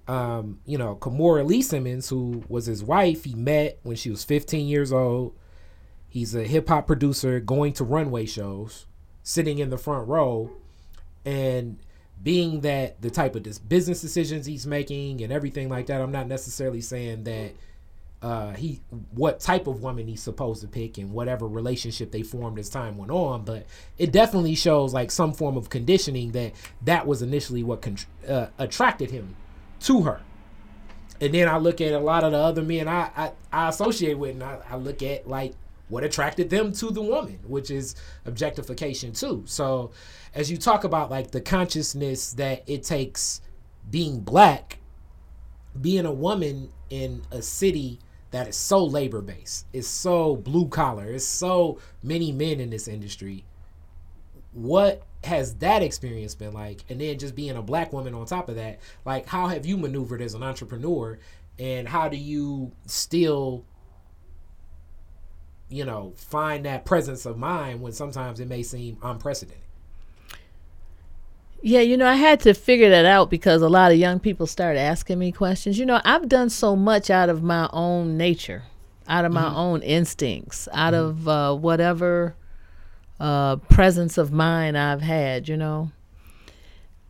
um, you know, Kimora Lee Simmons, who was his wife, he met when she was 15 years old. He's a hip hop producer going to runway shows, sitting in the front row, and being that the type of business decisions he's making and everything like that. I'm not necessarily saying that uh, he what type of woman he's supposed to pick and whatever relationship they formed as time went on, but it definitely shows like some form of conditioning that that was initially what con- uh, attracted him to her. And then I look at a lot of the other men I I, I associate with, and I, I look at like what attracted them to the woman, which is objectification too. So, as you talk about like the consciousness that it takes being black, being a woman in a city that is so labor based, is so blue collar, it's so many men in this industry. What has that experience been like? And then just being a black woman on top of that, like how have you maneuvered as an entrepreneur and how do you still you know, find that presence of mind when sometimes it may seem unprecedented. Yeah, you know, I had to figure that out because a lot of young people started asking me questions. You know, I've done so much out of my own nature, out of my own instincts, out of uh, whatever uh, presence of mind I've had, you know.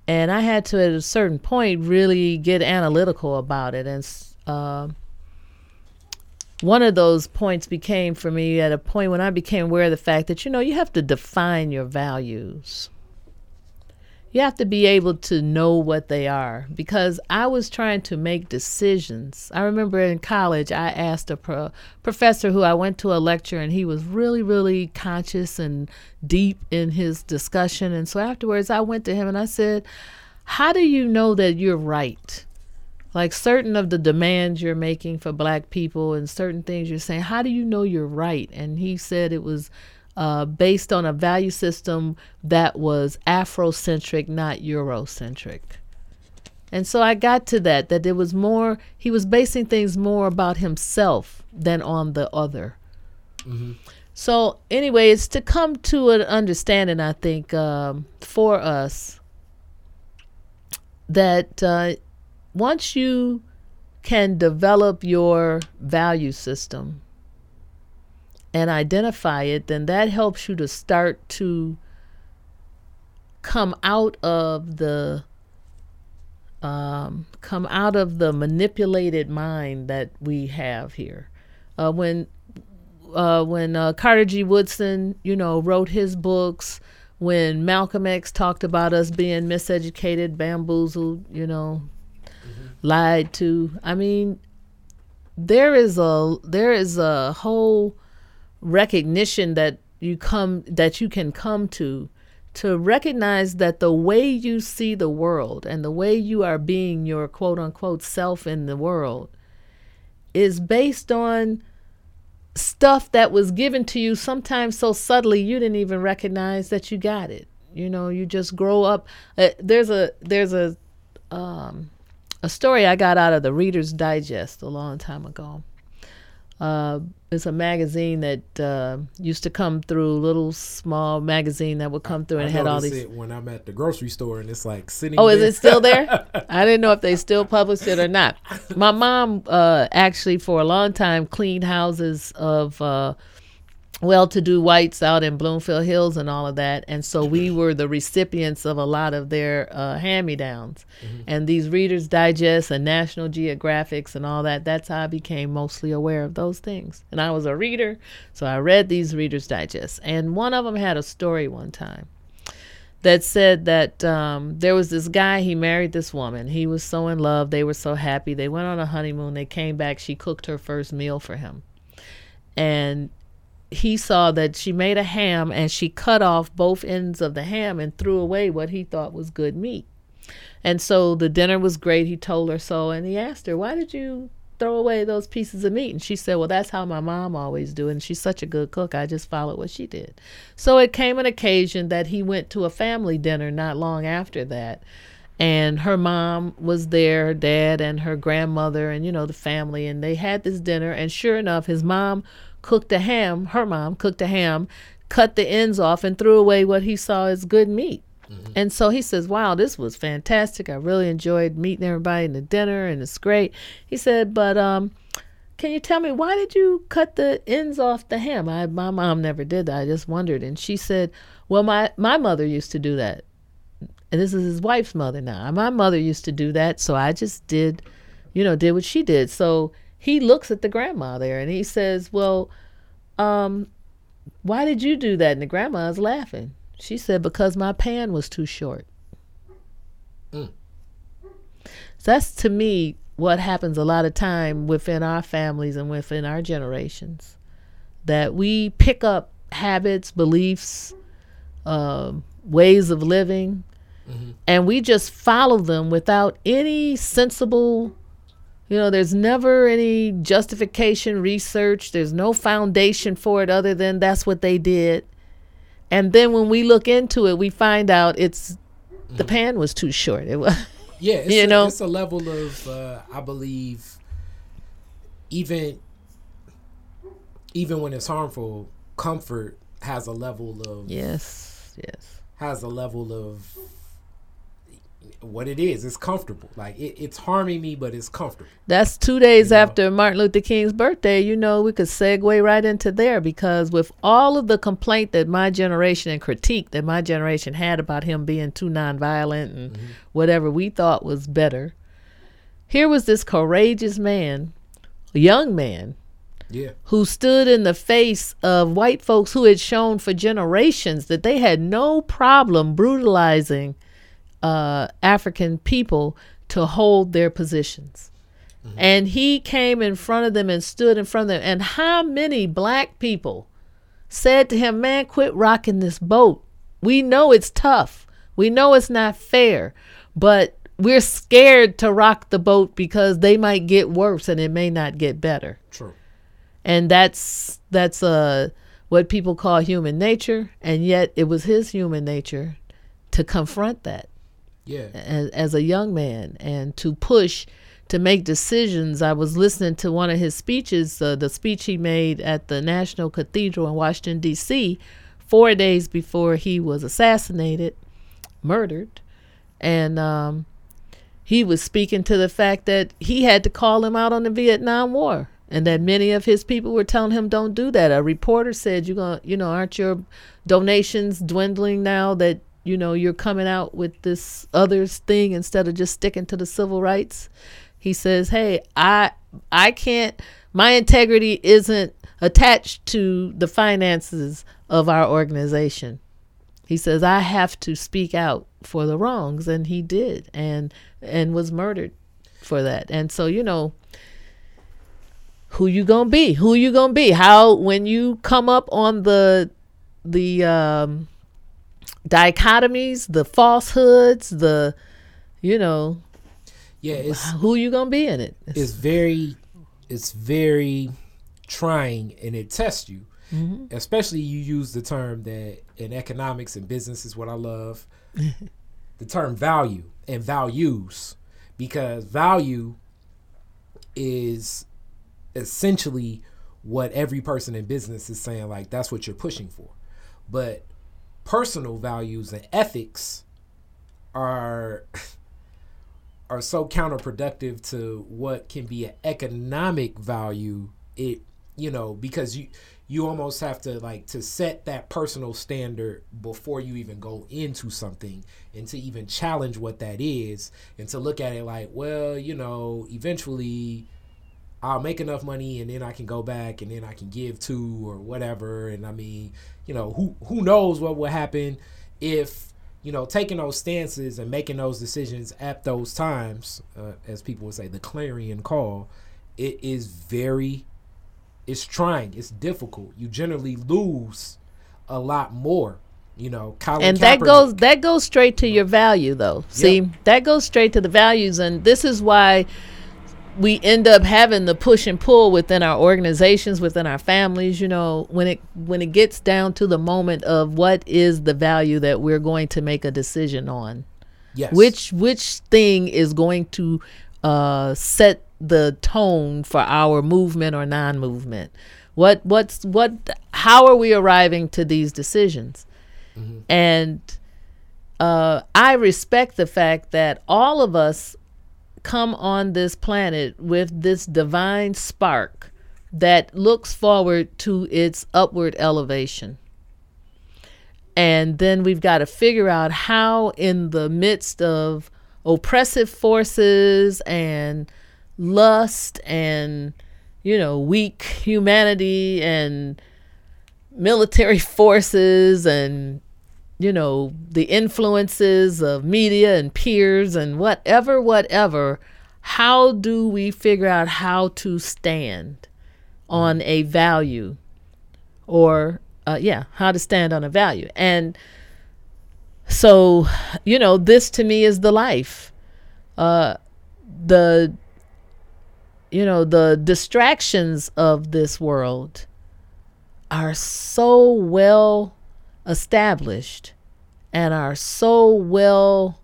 And I had to, at a certain point, really get analytical about it. And uh, one of those points became for me at a point when I became aware of the fact that, you know, you have to define your values you have to be able to know what they are because I was trying to make decisions. I remember in college, I asked a pro- professor who I went to a lecture, and he was really, really conscious and deep in his discussion. And so afterwards, I went to him and I said, How do you know that you're right? Like certain of the demands you're making for black people and certain things you're saying, how do you know you're right? And he said it was uh, based on a value system that was Afrocentric, not Eurocentric. And so I got to that, that it was more, he was basing things more about himself than on the other. So, anyway, it's to come to an understanding, I think, um, for us that uh, once you can develop your value system, and identify it, then that helps you to start to come out of the um, come out of the manipulated mind that we have here. Uh, when uh, when uh, Carter G. Woodson, you know, wrote his books, when Malcolm X talked about us being miseducated, bamboozled, you know, lied to. I mean, there is a there is a whole recognition that you come that you can come to to recognize that the way you see the world and the way you are being your quote unquote self in the world is based on stuff that was given to you sometimes so subtly you didn't even recognize that you got it. You know you just grow up. Uh, there's a there's a um, a story i got out of the reader's digest a long time ago Uh, it's a magazine that uh, used to come through, little small magazine that would come through and had all these. it when I'm at the grocery store and it's like sitting. Oh, is it still there? I didn't know if they still published it or not. My mom uh, actually, for a long time, cleaned houses of uh, well-to-do whites out in Bloomfield Hills and all of that, and so we were the recipients of a lot of their uh, hand-me-downs. And these Reader's Digest and National Geographics and all that. That's how I became mostly aware of those things. And I was a reader, so I read these Reader's Digest. And one of them had a story one time that said that um, there was this guy, he married this woman. He was so in love. They were so happy. They went on a honeymoon. They came back. She cooked her first meal for him. And he saw that she made a ham and she cut off both ends of the ham and threw away what he thought was good meat. And so the dinner was great. He told her so. And he asked her, Why did you throw away those pieces of meat? And she said, Well, that's how my mom always do. And she's such a good cook. I just followed what she did. So it came an occasion that he went to a family dinner not long after that. And her mom was there, her dad and her grandmother, and you know, the family. And they had this dinner. And sure enough, his mom cooked a ham. Her mom cooked a ham, cut the ends off, and threw away what he saw as good meat. And so he says, Wow, this was fantastic. I really enjoyed meeting everybody in the dinner and it's great. He said, But um, can you tell me why did you cut the ends off the ham? I, my mom never did that. I just wondered. And she said, Well, my, my mother used to do that. And this is his wife's mother now. My mother used to do that. So I just did, you know, did what she did. So he looks at the grandma there and he says, Well, um, why did you do that? And the grandma's laughing. She said, Because my pan was too short. Mm. So that's to me what happens a lot of time within our families and within our generations. That we pick up habits, beliefs, um, ways of living, and we just follow them without any sensible you know, there's never any justification, research. There's no foundation for it other than that's what they did. And then when we look into it, we find out it's the pan was too short. It was, Yeah, it's You a, know? it's a level of uh, I believe even even when it's harmful, comfort has a level of yes, yes. has a level of what it is. It's comfortable. Like it, it's harming me, but it's comfortable. That's two days You know? after Martin Luther King's birthday. You know, we could segue right into there because with all of the complaint that my generation and critique that my generation had about him being too nonviolent and mm-hmm. whatever we thought was better, here was this courageous man, young man, Yeah, who stood in the face of white folks who had shown for generations that they had no problem brutalizing uh, African people to hold their positions. And he came in front of them and stood in front of them. And how many black people said to him, Man, quit rocking this boat. We know it's tough. We know it's not fair, but we're scared to rock the boat because they might get worse and it may not get better true. and that's that's uh what people call human nature and yet it was his human nature to confront that Yeah, as, as a young man. And to push to make decisions i was listening to one of his speeches uh, the speech he made at the national cathedral in washington d.c four days before he was assassinated murdered. And um, he was speaking to the fact that he had to call him out on the Vietnam War and that many of his people were telling him don't do that. A reporter said, "You going you know, aren't your donations dwindling now that you know you're coming out with this others thing instead of just sticking to the civil rights?" He says, "Hey, I I can't my integrity isn't attached to the finances of our organization." He says, "I have to speak out for the wrongs," and he did, and and was murdered for that. And so, you know, who you gonna be? Who you gonna be? How when you come up on the the um, dichotomies, the falsehoods, the you know, yeah. It's who you gonna be in it? it's very it's very trying and it tests you mm-hmm. especially you use the term that in economics and business is what i love the term value and values because value is essentially what every person in business is saying like that's what you're pushing for. But personal values and ethics are are so counterproductive to what can be an economic value it you know because you you almost have to like to set that personal standard before you even go into something and to even challenge what that is and to look at it like well you know eventually I'll make enough money and then I can go back and then I can give to or whatever and I mean you know who who knows what will happen if you know, taking those stances and making those decisions at those times, uh, as people would say, the clarion call, it is very, it's trying, it's difficult. You generally lose a lot more. You know, Colin and that goes that goes straight to your value, though. See, yep. that goes straight to the values, and this is why we end up having the push and pull within our organizations within our families you know when it when it gets down to the moment of what is the value that we're going to make a decision on. Yes. Which which thing is going to uh, set the tone for our movement or non-movement? What what's what how are we arriving to these decisions? Mm-hmm. and uh, i respect the fact that all of us come on this planet with this divine spark that looks forward to its upward elevation. And then we've got to figure out how, in the midst of oppressive forces and lust and, you know, weak humanity and military forces and you know, the influences of media and peers and whatever, whatever, how do we figure out how to stand on a value or, uh, yeah, how to stand on a value? And so, you know, this to me is the life. Uh, the, you know, the distractions of this world are so well established and are so well,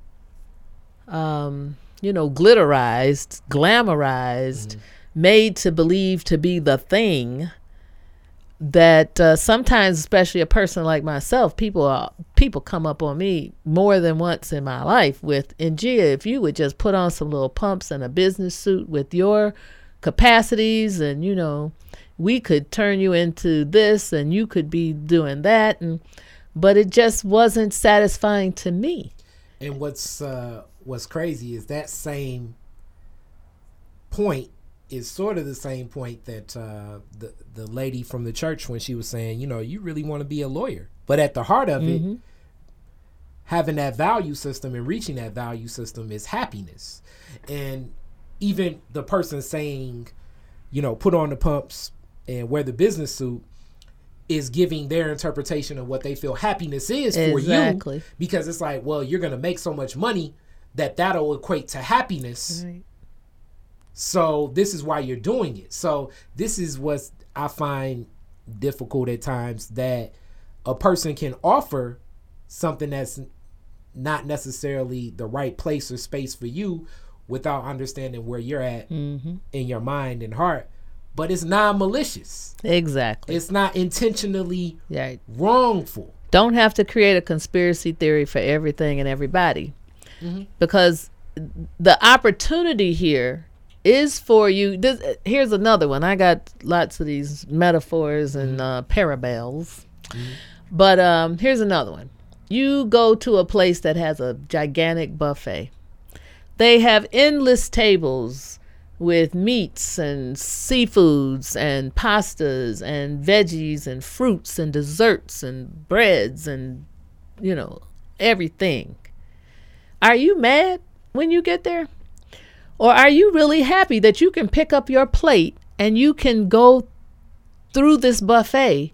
um, you know, glitterized, glamorized, mm-hmm. made to believe to be the thing that uh, sometimes, especially a person like myself, people are, people come up on me more than once in my life with, and Gia, if you would just put on some little pumps and a business suit with your capacities, and you know, we could turn you into this, and you could be doing that, and but it just wasn't satisfying to me. And what's uh, what's crazy is that same point is sort of the same point that uh, the the lady from the church when she was saying, you know, you really want to be a lawyer, but at the heart of mm-hmm. it, having that value system and reaching that value system is happiness, and even the person saying, you know, put on the pumps and wear the business suit is giving their interpretation of what they feel happiness is for exactly. you because it's like well you're going to make so much money that that'll equate to happiness right. so this is why you're doing it so this is what i find difficult at times that a person can offer something that's not necessarily the right place or space for you without understanding where you're at mm-hmm. in your mind and heart but it's non-malicious. Exactly. It's not intentionally right. wrongful. Don't have to create a conspiracy theory for everything and everybody. Mm-hmm. Because the opportunity here is for you. This, here's another one. I got lots of these metaphors and mm-hmm. uh, parables. Mm-hmm. But um, here's another one. You go to a place that has a gigantic buffet. They have endless tables with meats and seafoods and pastas and veggies and fruits and desserts and breads and, you know, everything. Are you mad when you get there? Or are you really happy that you can pick up your plate and you can go through this buffet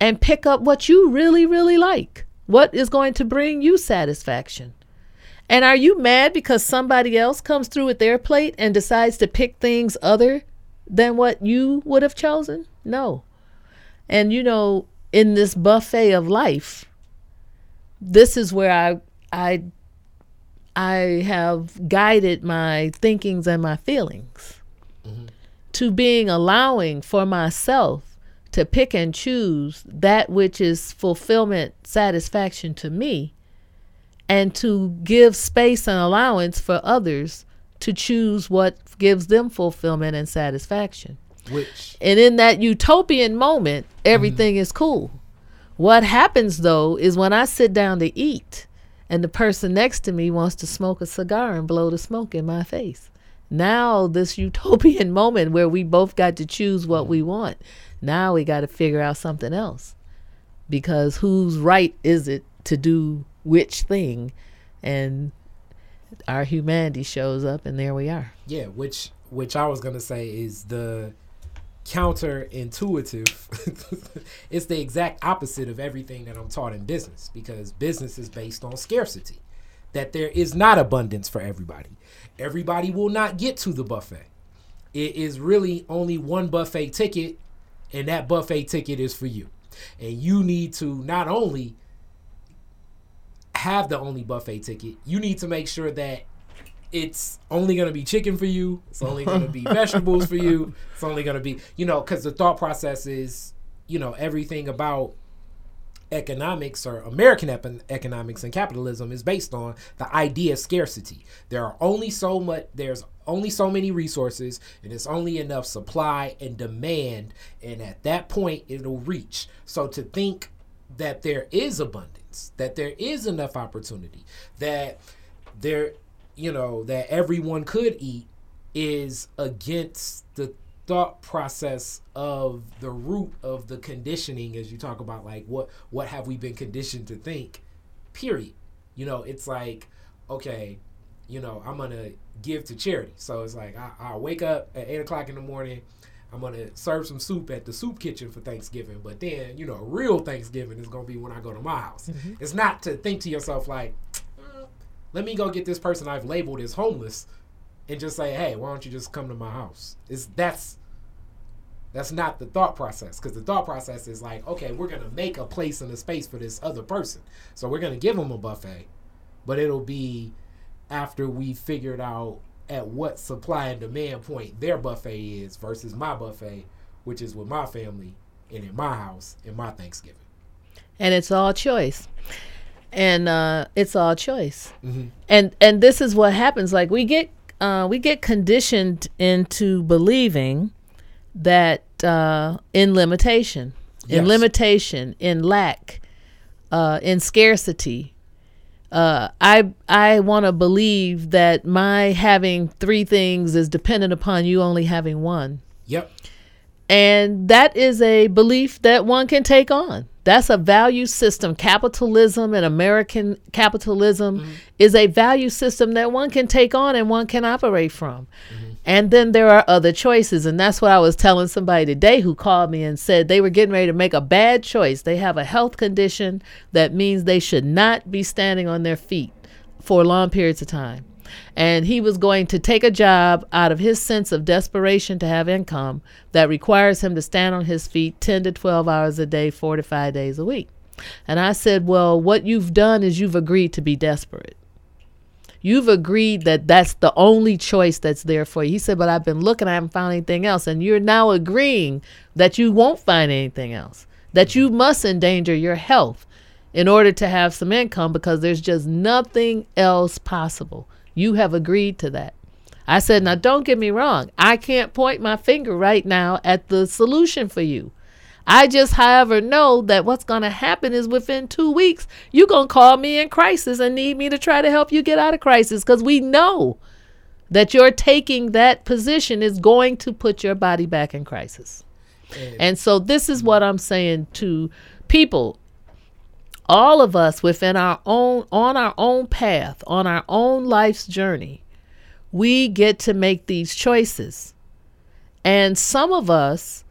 and pick up what you really, really like? What is going to bring you satisfaction? And are you mad because somebody else comes through with their plate and decides to pick things other than what you would have chosen? No. And you know, in this buffet of life, this is where I I I have guided my thinkings and my feelings mm-hmm. to being allowing for myself to pick and choose that which is fulfillment, satisfaction to me, and to give space and allowance for others to choose what gives them fulfillment and satisfaction. Which And in that utopian moment, everything is cool. What happens though is when I sit down to eat and the person next to me wants to smoke a cigar and blow the smoke in my face. Now, this utopian moment where we both got to choose what we want, now we got to figure out something else. Because whose right is it to do which thing? And our humanity shows up, and there we are. yeah, which which I was gonna say is the counterintuitive. it's the exact opposite of everything that I'm taught in business because business is based on scarcity. That there is not abundance for everybody. Everybody will not get to the buffet. It is really only one buffet ticket, and that buffet ticket is for you. And you need to not only have the only buffet ticket, you need to make sure that it's only going to be chicken for you. It's only going to be vegetables for you. It's only going to be, you know, because the thought process is, you know, everything about economics or American ep- economics and capitalism is based on the idea of scarcity. There are only so much, there's only so many resources, and it's only enough supply and demand. And at that point, it'll reach. So to think that there is abundance, that there is enough opportunity, that there you know that everyone could eat is against the thought process of the root of the conditioning as you talk about like what what have we been conditioned to think period. You know it's like okay you know i'm gonna give to charity. So it's like i, I wake up at 8 o'clock in the morning i'm gonna serve some soup at the soup kitchen for thanksgiving but then you know real thanksgiving is gonna be when i go to my house. Mm-hmm. It's not to think to yourself like mm, let me go get this person I've labeled as homeless and just say, hey, why don't you just come to my house? It's that's that's not the thought process because the thought process is like, okay, we're gonna make a place and a space for this other person, so we're gonna give them a buffet, but it'll be after we figured out at what supply and demand point their buffet is versus my buffet, which is with my family and in my house in my Thanksgiving. and it's all choice and uh, it's all choice and and this is what happens like we get uh, we get conditioned into believing that uh, in limitation in Yes. limitation in lack uh, in scarcity uh, I I want to believe that my having three things is dependent upon you only having one. Yep. And that is a belief that one can take on. That's a value system. Capitalism and American capitalism is a value system that one can take on and one can operate from. And then there are other choices. And that's what I was telling somebody today who called me and said they were getting ready to make a bad choice. They have a health condition that means they should not be standing on their feet for long periods of time. And he was going to take a job out of his sense of desperation to have income that requires him to stand on his feet 10 to 12 hours a day, four to five days a week. And I said, Well, what you've done is you've agreed to be desperate. You've agreed that that's the only choice that's there for you. He said, But I've been looking, I haven't found anything else. And you're now agreeing that you won't find anything else, that you must endanger your health in order to have some income because there's just nothing else possible. You have agreed to that. I said, Now don't get me wrong. I can't point my finger right now at the solution for you. I just, however, know that what's going to happen is within two weeks, you're going to call me in crisis and need me to try to help you get out of crisis because we know that you're taking that position is going to put your body back in crisis. And so, this is what I'm saying to people. All of us within our own, on our own path, on our own life's journey, we get to make these choices. And some of us,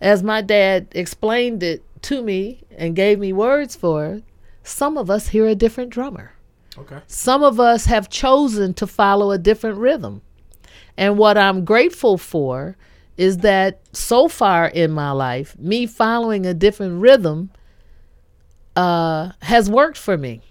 as my dad explained it to me and gave me words for it, some of us hear a different drummer. Okay. Some of us have chosen to follow a different rhythm. And what I'm grateful for is that so far in my life, me following a different rhythm uh, has worked for me.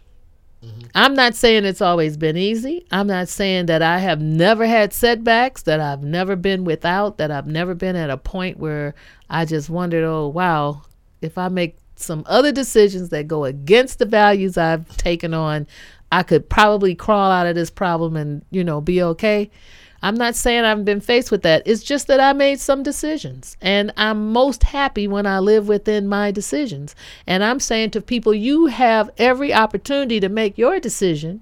I'm not saying it's always been easy. I'm not saying that I have never had setbacks, that I've never been without, that I've never been at a point where I just wondered, oh, wow, if I make some other decisions that go against the values I've taken on, I could probably crawl out of this problem and, you know, be okay. I'm not saying I've been faced with that. It's just that I made some decisions and I'm most happy when I live within my decisions. And I'm saying to people, you have every opportunity to make your decision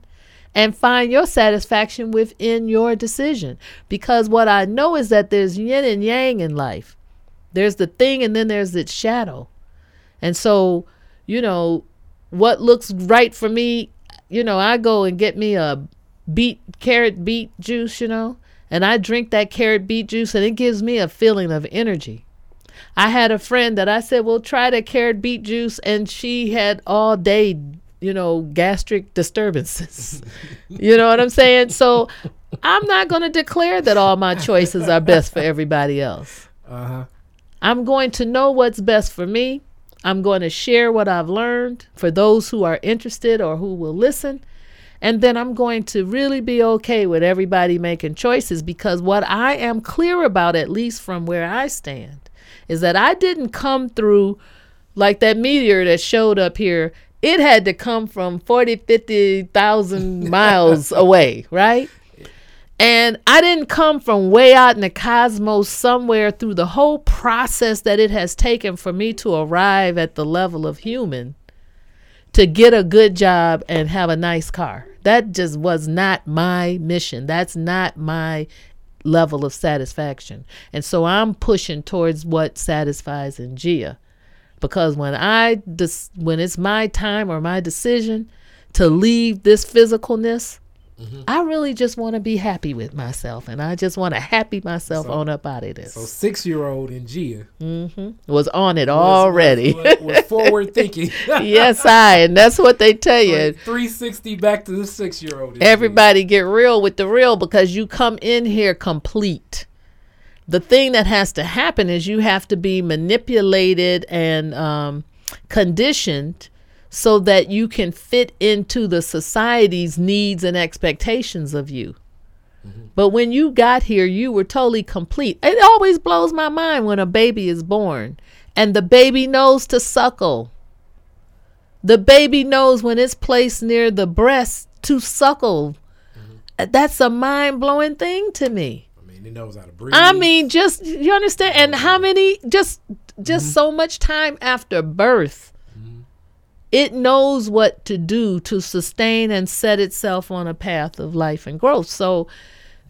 and find your satisfaction within your decision. Because what I know is that there's yin and yang in life. There's the thing and then there's its shadow. And so, you know, what looks right for me, you know, I go and get me a beet carrot beet juice, you know, and I drink that carrot beet juice and it gives me a feeling of energy. I had a friend that I said, "Well, try the carrot beet juice," and she had all day, you know, gastric disturbances. you know what I'm saying? So, I'm not going to declare that all my choices are best for everybody else. Uh-huh. I'm going to know what's best for me. I'm going to share what I've learned for those who are interested or who will listen. And then I'm going to really be okay with everybody making choices because what I am clear about, at least from where I stand, is that I didn't come through like that meteor that showed up here. It had to come from 40, 50,000 miles away, right? And I didn't come from way out in the cosmos somewhere through the whole process that it has taken for me to arrive at the level of human to get a good job and have a nice car. That just was not my mission. That's not my level of satisfaction. And so I'm pushing towards what satisfies Njia, Because when I dis- when it's my time or my decision to leave this physicalness, Mm-hmm. I really just want to be happy with myself, and I just want to happy myself so, on up out of this. So six year old in Njia mm-hmm. was on it was, already. Was, was forward thinking. yes, I, and that's what they tell you. Three sixty back to the six year old. Everybody Njia. get real with the real because you come in here complete. The thing that has to happen is you have to be manipulated and um, conditioned so that you can fit into the society's needs and expectations of you. Mm-hmm. But when you got here, you were totally complete. It always blows my mind when a baby is born and the baby knows to suckle. The baby knows when it's placed near the breast to suckle. Mm-hmm. That's a mind blowing thing to me. I mean, it knows how to breathe. I mean, just you understand, and how many just just mm-hmm. so much time after birth it knows what to do to sustain and set itself on a path of life and growth. So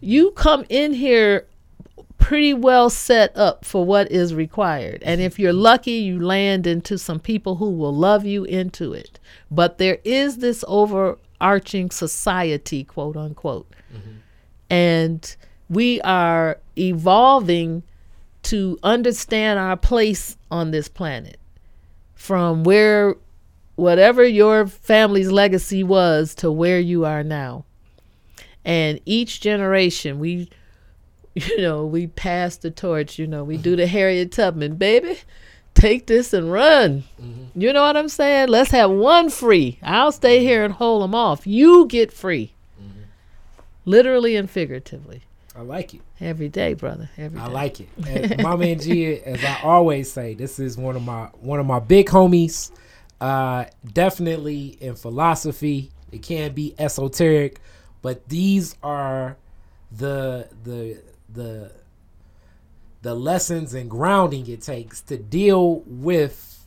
you come in here pretty well set up for what is required. And if you're lucky, you land into some people who will love you into it. But there is this overarching society, quote unquote. Mm-hmm. And we are evolving to understand our place on this planet from where whatever your family's legacy was to where you are now. And each generation, we, you know, we pass the torch. You know, we do the Harriet Tubman, baby, take this and run. Mm-hmm. You know what I'm saying? Let's have one free. I'll stay here and hold them off. You get free, mm-hmm. literally and figuratively. I like it. Every day, brother. Every day. I like it. Mama and Mama Njia, as I always say, this is one of my one of my big homies. Uh, definitely in philosophy, it can be esoteric, but these are the the the the lessons and grounding it takes to deal with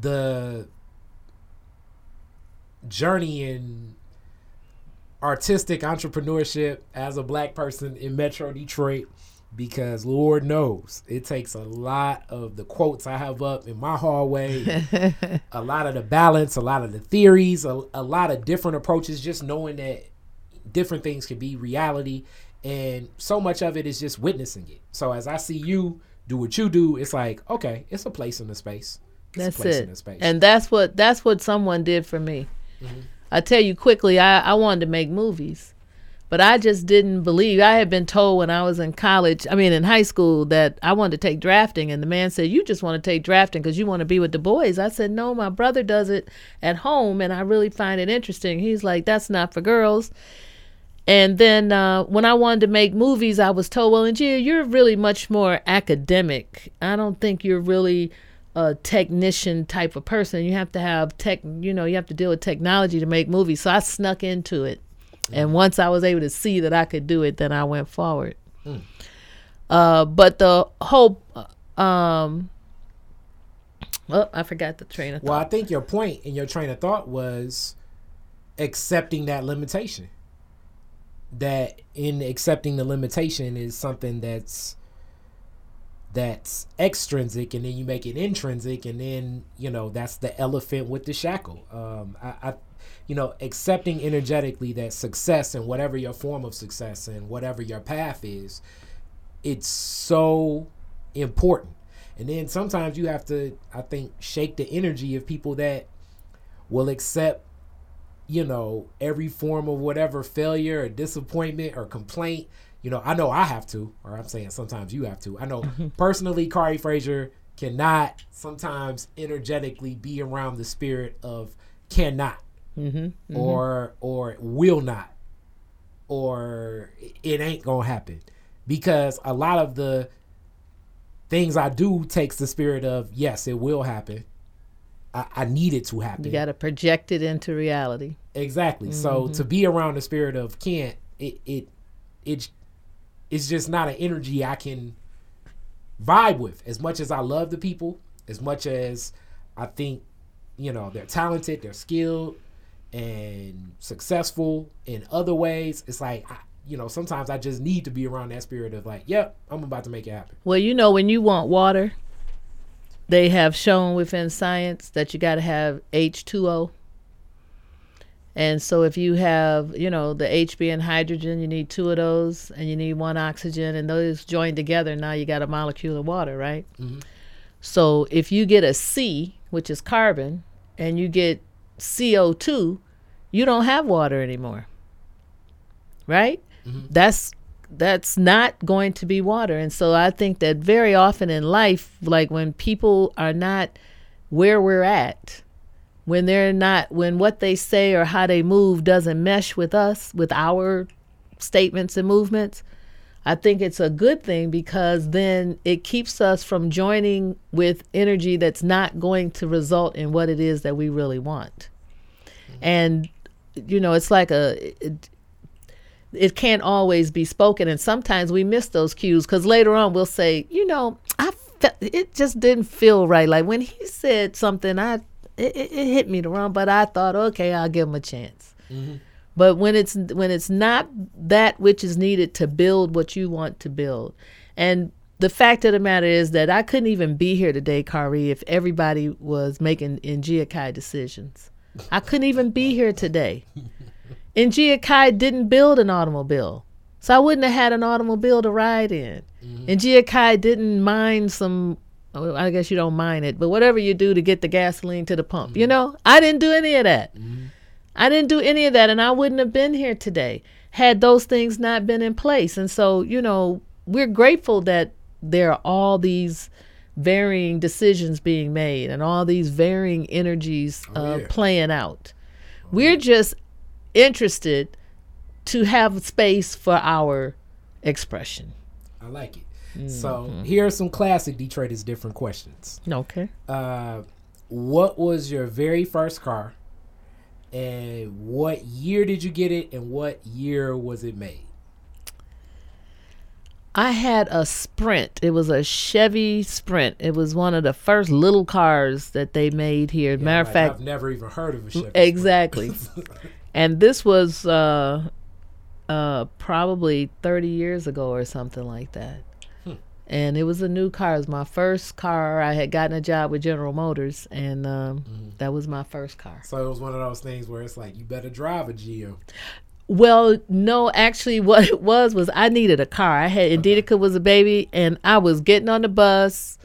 the journey in artistic entrepreneurship as a black person in Metro Detroit because Lord knows it takes a lot of the quotes I have up in my hallway, a lot of the balance, a lot of the theories, a, a lot of different approaches, just knowing that different things can be reality. And so much of it is just witnessing it. So as I see you do what you do, it's like, okay, it's a place in the space. It's that's it. And that's what that's what someone did for me. Mm-hmm. I tell you quickly, I, I wanted to make movies But I just didn't believe. I had been told when I was in college, I mean in high school, that I wanted to take drafting, and the man said, "You just want to take drafting because you want to be with the boys." I said, "No, my brother does it at home, and I really find it interesting." He's like, "That's not for girls." And then uh, when I wanted to make movies, I was told, "Well, Njia, you're really much more academic. I don't think you're really." a technician type of person. You have to have tech, you know, you have to deal with technology to make movies. So I snuck into it. And once I was able to see that I could do it, then I went forward. Mm. Uh, but the whole, um, well, I forgot the train of thought. Well. I think your point in your train of thought was accepting that limitation. That in accepting the limitation is something that's that's extrinsic, and then you make it intrinsic, and then you know that's the elephant with the shackle. Um, I, I, you know, accepting energetically that success and whatever your form of success and whatever your path is, it's so important. And then sometimes you have to, I think, shake the energy of people that will accept, you know, every form of whatever failure or disappointment or complaint. You know, I know I have to, or I'm saying sometimes you have to. I know personally, Kari Frazier cannot sometimes energetically be around the spirit of cannot Mm-hmm. or or will not. Or it ain't gonna happen. Because a lot of the things I do takes the spirit of yes it will happen. I, I need it to happen. You got to project it into reality. exactly. So to be around the spirit of can't it it it it's just not an energy I can vibe with. As much as I love the people as much as I think you know they're talented they're skilled and successful in other ways it's like I, you know sometimes I just need to be around that spirit of like yep I'm about to make it happen Well, you know, when you want water, they have shown within science that you got to have H2O. And so if you have, you know, the H being hydrogen, you need two of those, and you need one oxygen, and those joined together, now you got a molecule of water, right? Mhm. So if you get a C, which is carbon, and you get CO2, you don't have water anymore. Right? Mm-hmm. That's that's not going to be water. And so I think that very often in life, like when people are not where we're at, when they're not, when what they say or how they move doesn't mesh with us, with our statements and movements, I think it's a good thing because then it keeps us from joining with energy that's not going to result in what it is that we really want. Mm-hmm. And, you know, it's like a, it, it can't always be spoken. And sometimes we miss those cues because later on we'll say you know i fe- it just didn't feel right. Like when he said something i it, it it hit me the wrong but i thought okay i'll give him a chance. Mm-hmm. But when it's when it's not that which is needed to build what you want to build. And the fact of the matter is that i couldn't even be here today kari if everybody was making Kai decisions i couldn't even be here today and Njia Kai didn't build an automobile. So I wouldn't have had an automobile to ride in. Mm-hmm. And Njia Kai didn't mine some, I guess you don't mine it, but whatever you do to get the gasoline to the pump. You mm-hmm. know, I didn't do any of that. Mm-hmm. I didn't do any of that. And I wouldn't have been here today had those things not been in place. And so, you know, we're grateful that there are all these varying decisions being made and all these varying energies uh, yeah. playing out. We're just interested to have space for our expression. I like it so here are some classic Detroit is different questions Okay. uh, what was your very first car and what year did you get it and what year was it made I had a Sprint. It was a Chevy Sprint. It was one of the first little cars that they made here. Matter of Like, fact, I've never even heard of a Chevy exactly. And this was uh, uh, probably 30 years ago or something like that. Hmm. And it was a new car. It was my first car. I had gotten a job with General Motors, and um, Mm-hmm. that was my first car. so it was one of those things where it's like you better drive a GM. Well, no, actually, what it was was I needed a car. I had Indica was a baby, and I was getting on the bus.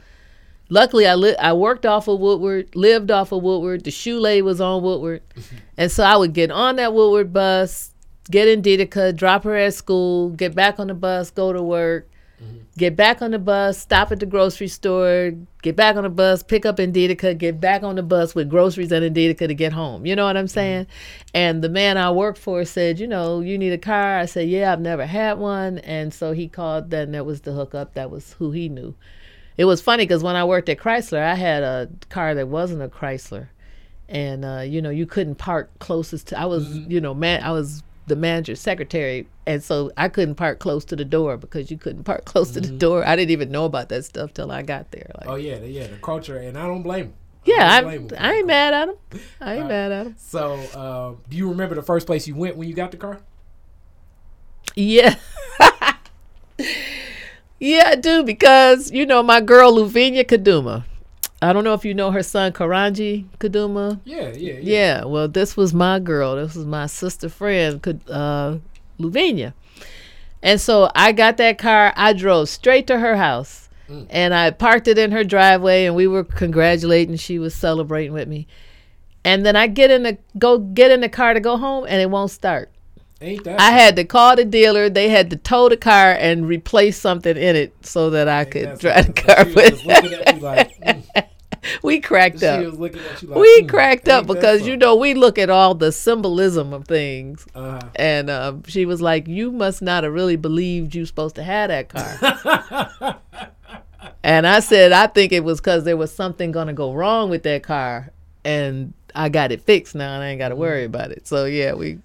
Luckily, I li- I worked off of Woodward, lived off of Woodward. The shule was on Woodward, and so I would get on that Woodward bus, get in Dedeker, drop her at school, get back on the bus, go to work, Mm-hmm. get back on the bus, stop at the grocery store, get back on the bus, pick up in Dedeker, get back on the bus with groceries and in Dedeker to get home. You know what I'm mm-hmm. saying? And the man I worked for said, you know, you need a car. I said, yeah, I've never had one. And so he called. Then that was the hookup. That was who he knew. It was funny because when I worked at Chrysler, I had a car that wasn't a Chrysler, and uh, you know you couldn't park closest to. I was, mm-hmm. you know, man, I was the manager's secretary, and so I couldn't park close to the door because you couldn't park close to the door. I didn't even know about that stuff till I got there. Like, Oh yeah, yeah, the culture, and I don't blame him. yeah, don't I, blame him I ain't mad at him. I ain't Uh, mad at him. So, uh, do you remember the first place you went when you got the car? Yeah. yeah, I do because you know my girl Luvinia Kaduma. I don't know if you know her son Karanji Kaduma. Yeah, yeah, yeah. Yeah, well, this was my girl. This was my sister friend, uh, Luvinia. And so I got that car. I drove straight to her house, and I parked it in her driveway. And we were congratulating. She was celebrating with me. And then I get in the go get in the car to go home, and it won't start. Ain't that? I had to call the dealer. They had to tow the car and replace something in it so that I ain't could drive the car. She was just looking at you like, mm. we cracked she up. was looking at you like, we mm, cracked up ain't because you know we look at all the symbolism of things Uh-huh. and uh, she was like you must not have really believed you supposed to have that car and i said i think it was because there was something going to go wrong with that car and i got it fixed now and i ain't got to worry about it so yeah we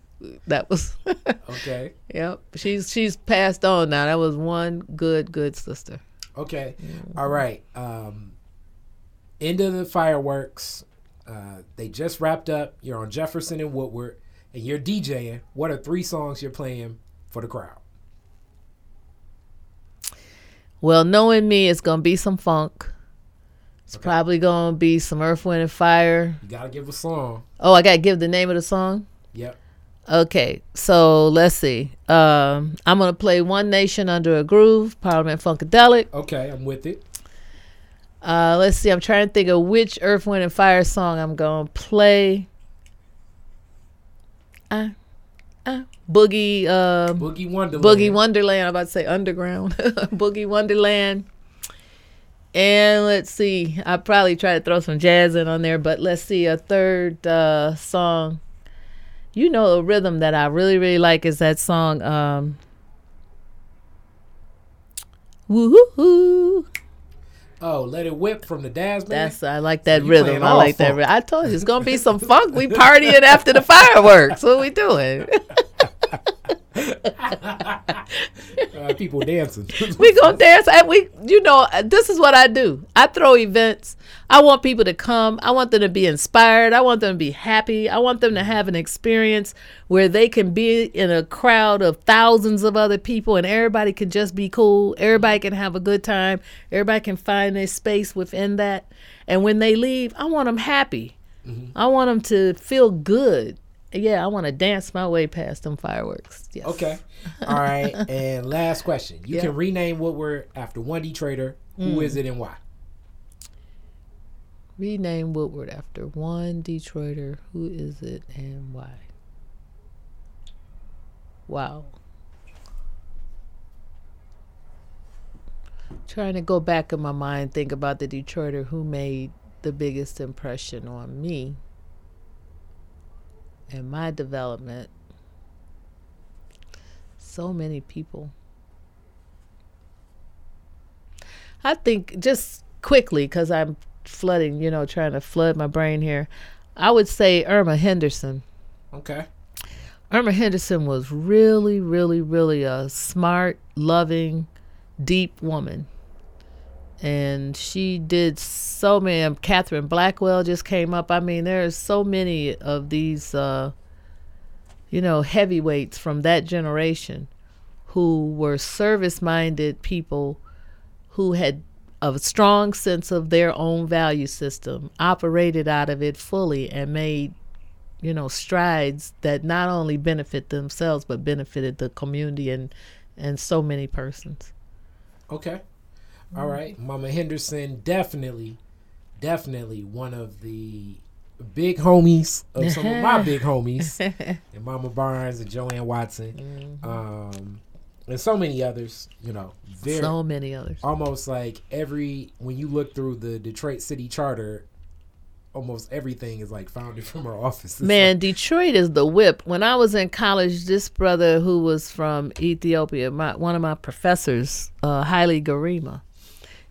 that was Okay, yep she's she's passed on now that was one good good sister okay, all right. Um, end of the fireworks. Uh, they just wrapped up. You're on Jefferson and Woodward, and you're DJing. What are three songs you're playing for the crowd? Well, knowing me, it's gonna be some funk. It's Okay. probably gonna be some Earth, Wind, and Fire. You gotta give a song. Oh, I gotta give the name of the song. Yep. Okay, so let's see. Um, I'm gonna play "One Nation Under a Groove," Parliament Funkadelic. Okay, I'm with it. Uh, let's see. I'm trying to think of which Earth, Wind, and Fire song I'm gonna play. Uh, uh, Boogie. Um, Boogie Wonderland. Boogie Wonderland. I'm about to say Underground. Boogie Wonderland. And let's see. I probably try to throw some jazz in on there, but let's see a third uh, song. You know a rhythm that I really really like is that song. Um, Woo-hoo-hoo. Oh, Let It Whip from the Daz Band. That's I like that you rhythm. I like that. funk. Ry- I told you it's gonna be some funk. We partying after the fireworks. What we doing? uh, people dancing. we gonna dance and we you know this is what i do. I throw events. I want people to come. I want them to be inspired. I want them to be happy. I want them to have an experience where they can be in a crowd of thousands of other people and everybody can just be cool. Everybody can have a good time. Everybody can find their space within that. And when they leave i want them happy. I want them to feel good yeah i want to dance my way past them fireworks yes. okay. All right. And last question. You Yeah. can rename Woodward after one Detroiter. Who mm. is it and why? Rename Woodward after one Detroiter. Who is it and why? Wow. Trying to go back in my mind, think about the Detroiter who made the biggest impression on me and my development. So many people. I think just quickly, because I'm flooding, you know, trying to flood my brain here. I would say Erma Henderson. Okay. Erma Henderson was really, really, really a smart, loving, deep woman. And she did so many. um, Catherine Blackwell just came up. I mean, there are so many of these, uh, you know, heavyweights from that generation who were service minded people who had a strong sense of their own value system, operated out of it fully, and made you know strides that not only benefit themselves but benefited the community and and so many persons Okay. All right. Mama Henderson, definitely, definitely one of the big homies of some of my big homies, and Mama Barnes and JoAnn Watson, Mm-hmm. um, and so many others. You know, very so many others. almost like every when you look through the Detroit City Charter, almost everything is like founded from our office. It's Man, Detroit is the whip. When I was in college, this brother who was from Ethiopia, my, one of my professors, uh, Haile Gerima,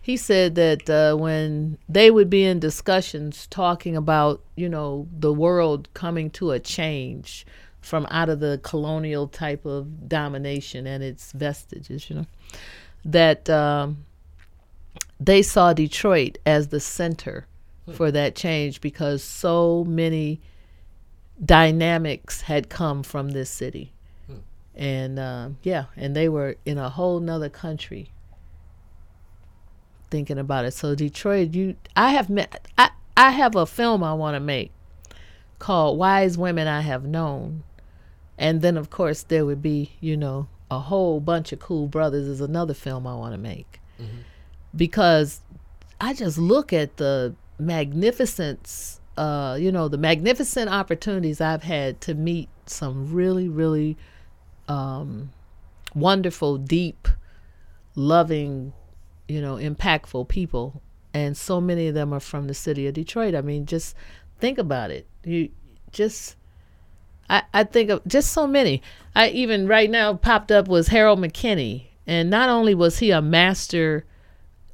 he said that uh, when they would be in discussions talking about, you know, the world coming to a change from out of the colonial type of domination and its vestiges, you know, that um, they saw Detroit as the center for that change because so many dynamics had come from this city. And uh, yeah, and they were in a whole nother country thinking about it. So Detroit, you I have met I, I have a film I want to make called Wise Women I Have Known. And then of course there would be, you know, a whole bunch of cool brothers is another film I want to make. Because I just look at the magnificence, uh, you know, the magnificent opportunities I've had to meet some really, really um, wonderful, deep, loving, you know, impactful people. And so many of them are from the city of Detroit. I mean, just think about it. You just, I, I think of just so many. I even right now popped up was Harold McKinney. And not only was he a master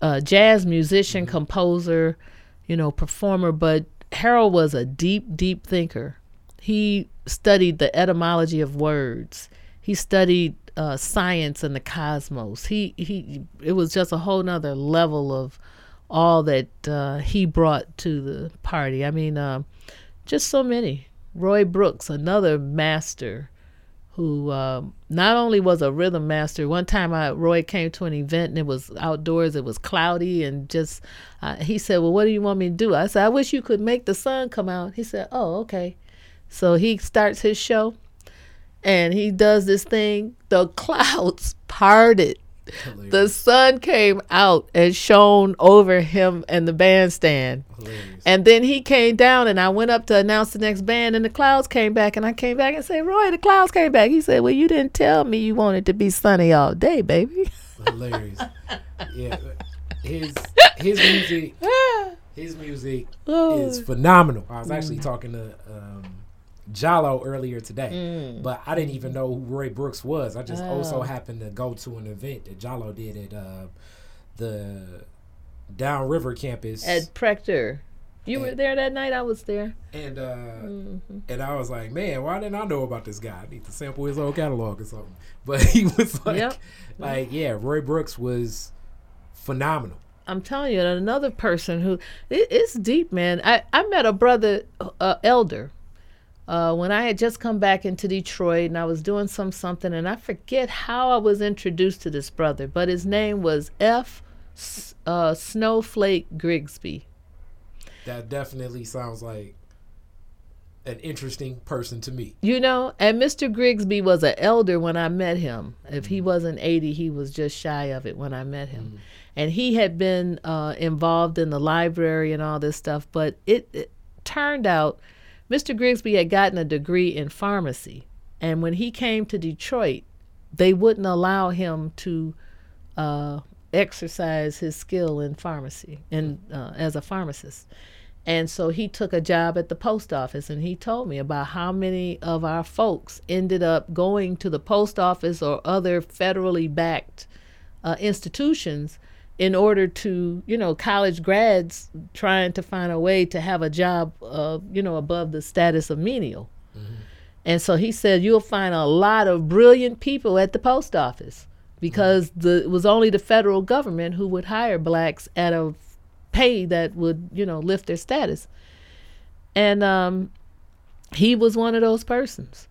uh, jazz musician, composer, you know, performer, but Harold was a deep, deep thinker. He studied the etymology of words. He studied uh, science and the cosmos. He he. It was just a whole nother level of all that uh, he brought to the party. I mean, uh, just so many. Roy Brooks, another master who um, not only was a rhythm master. One time, I Roy came to an event and it was outdoors. It was cloudy and just. Uh, he said, "Well, what do you want me to do?" I said, "I wish you could make the sun come out." He said, "Oh, okay." So he starts his show, and he does this thing. The clouds parted. hilarious. The sun came out and shone over him and the bandstand. hilarious. And then he came down, and I went up to announce the next band, and the clouds came back, and I came back and said, "Roy, the clouds came back." He said, "Well, you didn't tell me you wanted to be sunny all day, baby." hilarious. Yeah, his his music, his music Oh. is phenomenal. I was actually talking to um, Jallo earlier today, but I didn't even know who Roy Brooks was. I just also Oh. happened to go to an event that Jallo did at uh, the Downriver campus, At Prector, you were there that night. I was there. and uh, Mm-hmm. and I was like, man, why didn't I know about this guy? I need to sample his old catalog or something. But he was like, Yep. like yeah, Roy Brooks was phenomenal. I'm telling you, another person who it, it's deep, man. I I met a brother, uh, elder, uh, when I had just come back into Detroit, and I was doing some something, and I forget how I was introduced to this brother, but his name was F. S- Uh, Snowflake Grigsby. That definitely sounds like an interesting person to me. You know, and Mr. Grigsby was an elder when I met him. If he wasn't 80, he was just shy of it when I met him. And he had been uh, involved in the library and all this stuff, but it, it turned out Mr. Grigsby had gotten a degree in pharmacy. And when he came to Detroit, they wouldn't allow him to uh, exercise his skill in pharmacy and uh, as a pharmacist. And so he took a job at the post office and he told me about how many of our folks ended up going to the post office or other federally backed uh, institutions in order to, you know, college grads trying to find a way to have a job, uh, you know, above the status of menial. And so he said, you'll find a lot of brilliant people at the post office because the, it was only the federal government who would hire blacks at a pay that would, you know, lift their status. And um, he was one of those persons.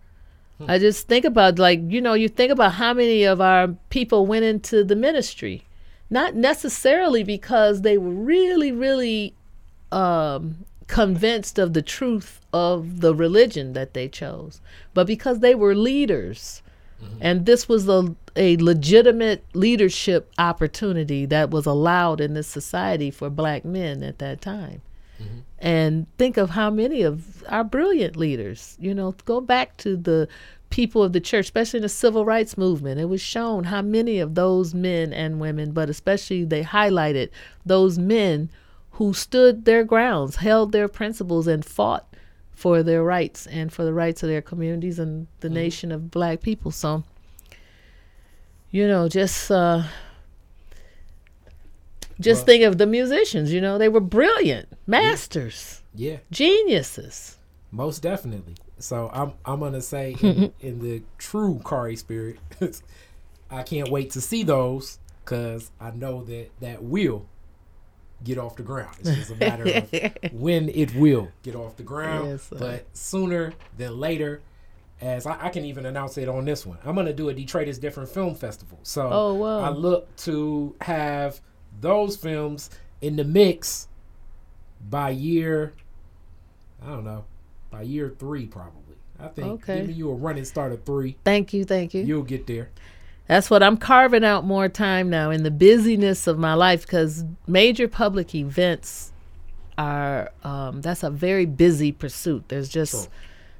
I just think about, like, you know, you think about how many of our people went into the ministry, not necessarily because they were really, really um, convinced of the truth of the religion that they chose, but because they were leaders. And this was a, a legitimate leadership opportunity that was allowed in this society for black men at that time. And think of how many of our brilliant leaders, you know, go back to the people of the church, especially in the civil rights movement. It was shown how many of those men and women, but especially they highlighted those men who stood their grounds, held their principles, and fought for their rights and for the rights of their communities and the nation of black people. So, you know, just uh, just Well- think of the musicians. You know, they were brilliant, masters, Yeah, geniuses. most definitely. So I'm I'm gonna say in, in the true Kari spirit, I can't wait to see those because I know that that will get off the ground. It's just a matter of when it will get off the ground. Yes, but sooner than later, as I, I can even announce it on this one, I'm gonna do a Detroit is Different Film Festival. So Oh, wow. I look to have those films in the mix by year. I don't know, by year three probably. I think Okay. giving you a running start of three, Thank you, thank you. you'll get there. That's what I'm carving out more time now in the busyness of my life because major public events are um, that's a very busy pursuit. There's just Sure.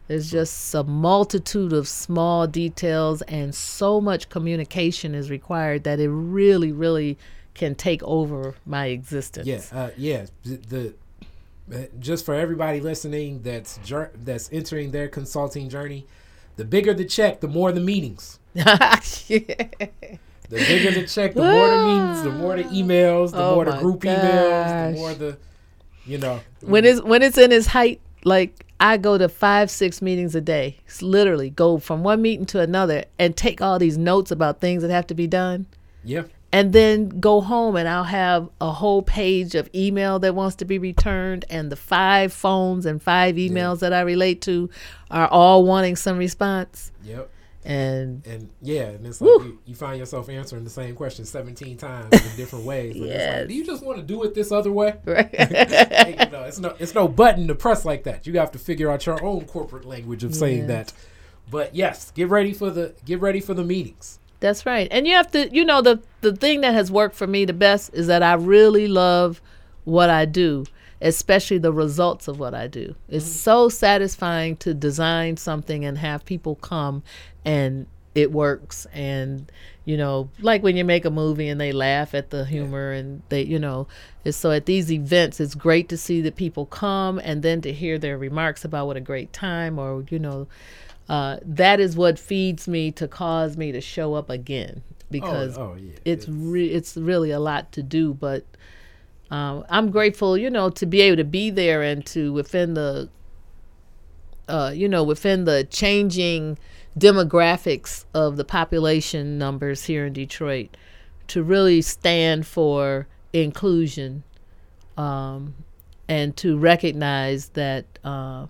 there's just a multitude of small details and so much communication is required that it really, really can take over my existence. Yeah, uh, yeah. The, the just for everybody listening that's jour- that's entering their consulting journey, the bigger the check, the more the meetings. The bigger the check, the more the meetings, the more the emails, the Oh more the oh my group emails, the more the, you know. when it's when it's in its height like i go to five six meetings a day. It's literally go from one meeting to another and take all these notes about things that have to be done. Yeah, and then go home and i'll have a whole page of email that wants to be returned and the five phones and five emails that i relate to are all wanting some response yep. and And yeah, and it's like you, you find yourself answering the same question 17 times in different ways. It's Yes. like, do you just want to do it this other way? right Hey, you know, it's no it's no button to press like that. You have to figure out your own corporate language of saying Yes. that. But yes, get ready for the get ready for the meetings. That's right. And you have to, you know, the the thing that has worked for me the best is that I really love what I do, especially the results of what I do. It's mm-hmm. so satisfying to design something and have people come and it works and you know like when you make a movie and they laugh at the humor and they you know it's so at these events it's great to see that people come and then to hear their remarks about what a great time or you know uh, that is what feeds me to cause me to show up again because oh yeah, it's re- it's really a lot to do but um, i'm grateful you know to be able to be there and to within the uh, you know within the changing demographics of the population numbers here in detroit to really stand for inclusion um, and to recognize that uh,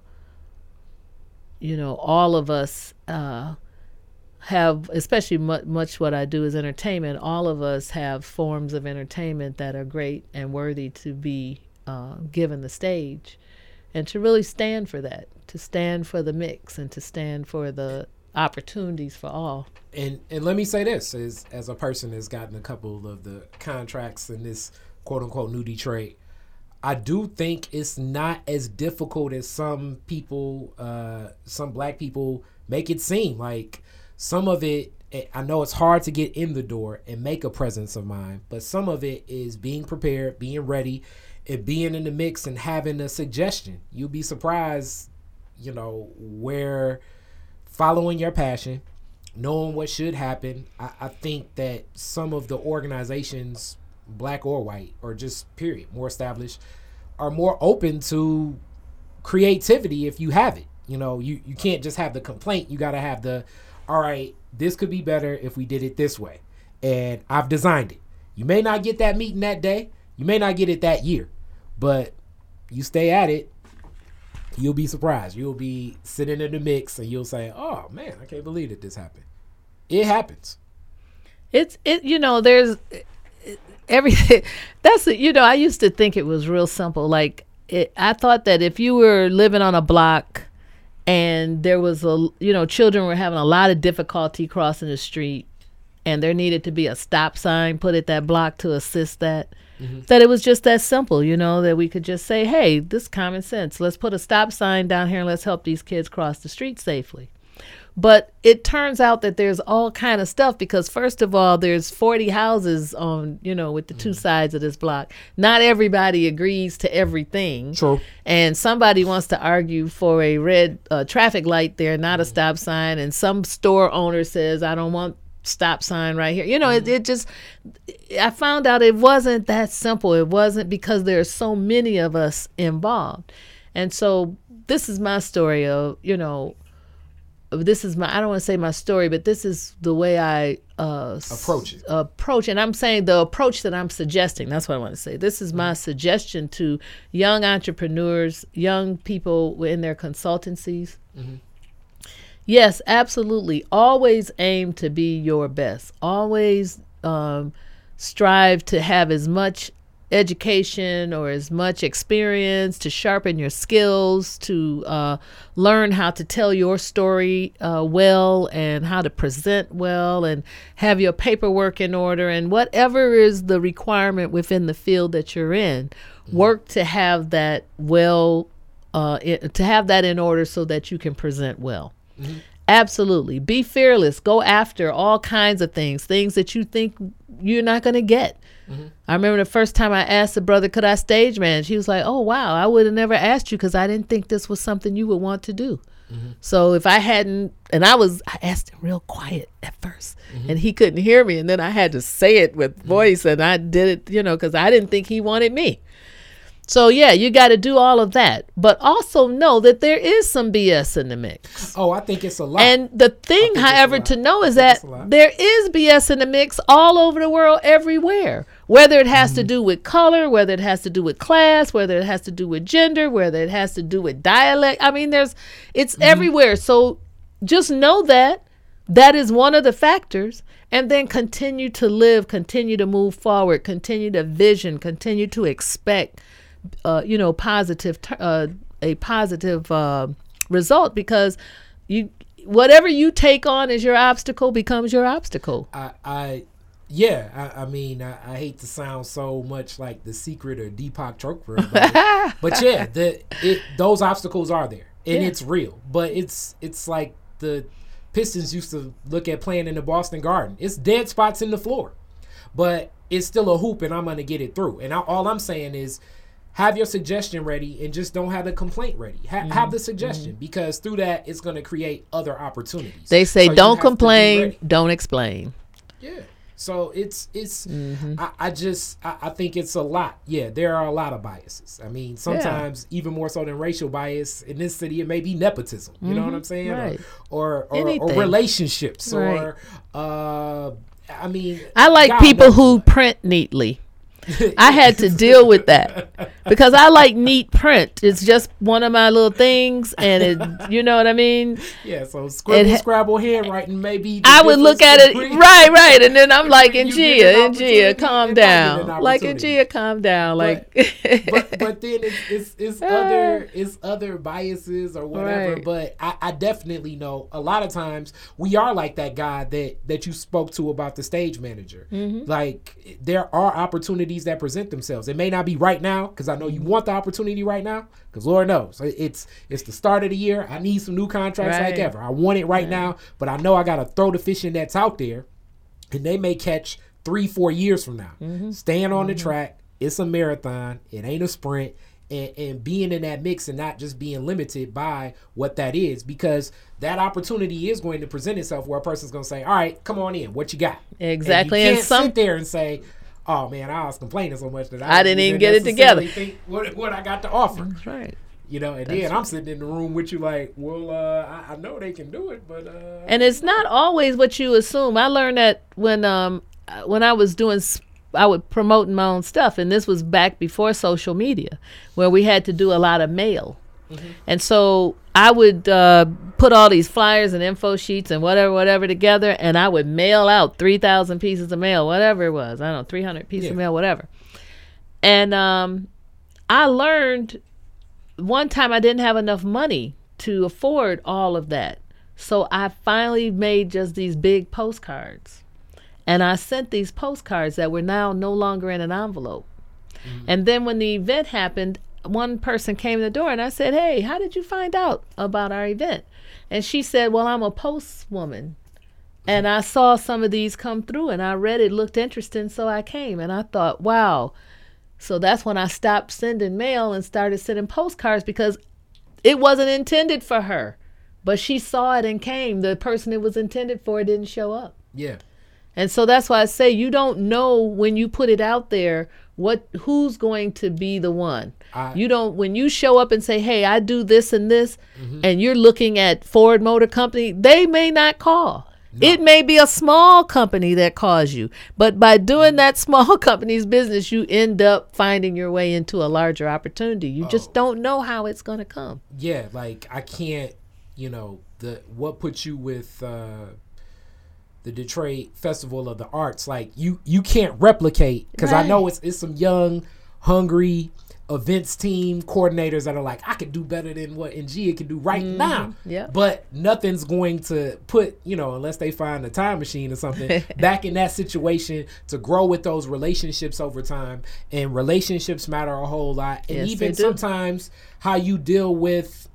you know all of us uh, have especially mu- much what i do is entertainment all of us have forms of entertainment that are great and worthy to be uh, given the stage. And to really stand for that to stand for the mix and to stand for the opportunities for all. And and let me say this as as a person that's gotten a couple of the contracts in this quote unquote new Detroit, I do think it's not as difficult as some people, uh, some black people make it seem. Like some of it, eh, I know it's hard to get in the door and make a presence of mind, but some of it is being prepared, being ready, and being in the mix and having a suggestion. You'll be surprised, you know, where following your passion, knowing what should happen. I, I think that some of the organizations, black or white, or just period, more established, are more open to creativity if you have it. You know, you, you can't just have the complaint. You got to have the, all right, this could be better if we did it this way. And I've designed it. You may not get that meeting that day. You may not get it that year. But you stay at it, you'll be surprised. You'll be sitting in the mix and you'll say, "Oh man, I can't believe that this happened." It happens. It's it you know there's everything that's it you know I used to think it was real simple like it, I thought that if you were living on a block and there was a you know children were having a lot of difficulty crossing the street and there needed to be a stop sign put at that block to assist that. Mm-hmm. That it was just that simple, you know, that we could just say, hey, this is common sense. Let's put a stop sign down here and let's help these kids cross the street safely. But it turns out that there's all kind of stuff because first of all, there's 40 houses on, you know, with the two mm. sides of this block. Not everybody agrees to everything. True. And somebody wants to argue for a red uh, traffic light there, not a mm. stop sign. And some store owner says, I don't want stop sign right here. You know, it, mm. it just, I found out it wasn't that simple. It wasn't because there are so many of us involved. And so this is my story of, you know, this is my I don't want to say my story, but this is the way I uh, Approach it. Approach, and I'm saying the approach that I'm suggesting. That's what I want to say. This is my suggestion to young entrepreneurs, young people in their consultancies. Yes, absolutely. Always aim to be your best. Always um, strive to have as much education or as much experience to sharpen your skills, to uh, learn how to tell your story uh, well and how to present well and have your paperwork in order and whatever is the requirement within the field that you're in, work to have that well, uh, i- to have that in order so that you can present well. Absolutely. Be fearless. Go after all kinds of things, things that you think you're not going to get. Mm-hmm. I remember the first time I asked a brother, could I stage manage? He was like, oh, wow, I would have never asked you because I didn't think this was something you would want to do. Mm-hmm. So if I hadn't, and I was, I asked him real quiet at 1st mm-hmm. and he couldn't hear me. And then I had to say it with voice and I did it, you know, because I didn't think he wanted me. So yeah, you got to do all of that, but also know that there is some BS in the mix. Oh, I think it's a lot. And the thing, think it's a however, to know is that it's a lot. there is BS in the mix all over the world, everywhere. Whether it has to mm-hmm. do with color, whether it has to do with class, whether it has to do with gender, whether it has to do with dialect. I mean, there's, it's mm-hmm. everywhere. So just know that that is one of the factors. And then continue to live, continue to move forward, continue to vision, continue to expect uh, you know, positive, uh, a positive uh, result because you, whatever you take on as your obstacle becomes your obstacle. I, I yeah, I, I mean, I, I hate to sound so much like the secret or Deepak Chopra, but, but yeah, the it those obstacles are there and Yeah. it's real. But it's it's like the Pistons used to look at playing in the Boston Garden. It's dead spots in the floor, but it's still a hoop, and I'm gonna get it through. And I, all I'm saying is. Have your suggestion ready and just don't have the complaint ready. Ha- Mm-hmm. Have the suggestion because through that it's going to create other opportunities. They say So don't have to be complain, don't explain. Yeah. So it's it's Mm-hmm. I, I just I, I think it's a lot. Yeah, there are a lot of biases. I mean, sometimes even more so than racial bias in this city, it may be nepotism. You know what I'm saying? Mm-hmm. Right. Or or, or, or relationships Right. or uh I mean I like God people who print neatly. I had to deal with that because I like neat print. It's just one of my little things, and it, you know what I mean. Yeah, so scribble ha- scrabble handwriting maybe I would look at it right, right, and then I'm like, You get Njia, an Njia, calm and get an down. Like. Njia, calm down. Like, but but then it's it's, it's other it's other biases or whatever. Right. But I, I definitely know a lot of times we are like that guy that that you spoke to about the stage manager. Mm-hmm. Like there are opportunities that present themselves. It may not be right now because I know you want the opportunity right now. Because Lord knows it's it's the start of the year. I need some new contracts like ever. I want it right now, but I know I got to throw the fishing nets out there and they may catch three, four years from now. Mm-hmm. Staying on the track, it's a marathon, it ain't a sprint. And, and being in that mix and not just being limited by what that is, because that opportunity is going to present itself where a person's going to say, "All right, come on in, what you got?" Exactly, And you can't some- sit there and say, "Oh man, I was complaining so much that I didn't even get it together." Think what, what I got to offer, That's right. you know, and then I'm sitting in the room with you like, "Well, uh, I, I know they can do it, but uh, And it's not always what you assume. I learned that when um uh, when I was doing I would promoting my own stuff, and this was back before social media, where we had to do a lot of mail. And so I would uh, put all these flyers and info sheets and whatever, whatever together, and I would mail out 3,000 pieces of mail, whatever it was. I don't know, 300 pieces of mail, whatever. And um, I learned one time I didn't have enough money to afford all of that. So I finally made just these big postcards. And I sent these postcards that were now no longer in an envelope. And then when the event happened, one person came to the door and I said, Hey, how did you find out about our event? And she said, Well, I'm a postwoman. And I saw some of these come through and I read it, looked interesting, so I came. And I thought, wow. So that's when I stopped sending mail and started sending postcards because it wasn't intended for her. But she saw it and came. The person it was intended for didn't show up. Yeah. And so that's why I say you don't know when you put it out there what who's going to be the one. I- you don't when you show up and say, "Hey, I do this and this," and you're looking at Ford Motor Company, they may not call. It may be a small company that calls you, but by doing that small company's business, you end up finding your way into a larger opportunity. You just don't know how it's going to come. yeah like i can't you know the what puts you with uh the detroit festival of the arts. Like you you can't replicate because i know it's it's some young hungry events team coordinators that are like i could do better than what Njia can do right now. Yeah. but nothing's going to put you know unless they find a time machine or something back in that situation to grow with those relationships over time. And relationships matter a whole lot. And Yes, even sometimes how you deal with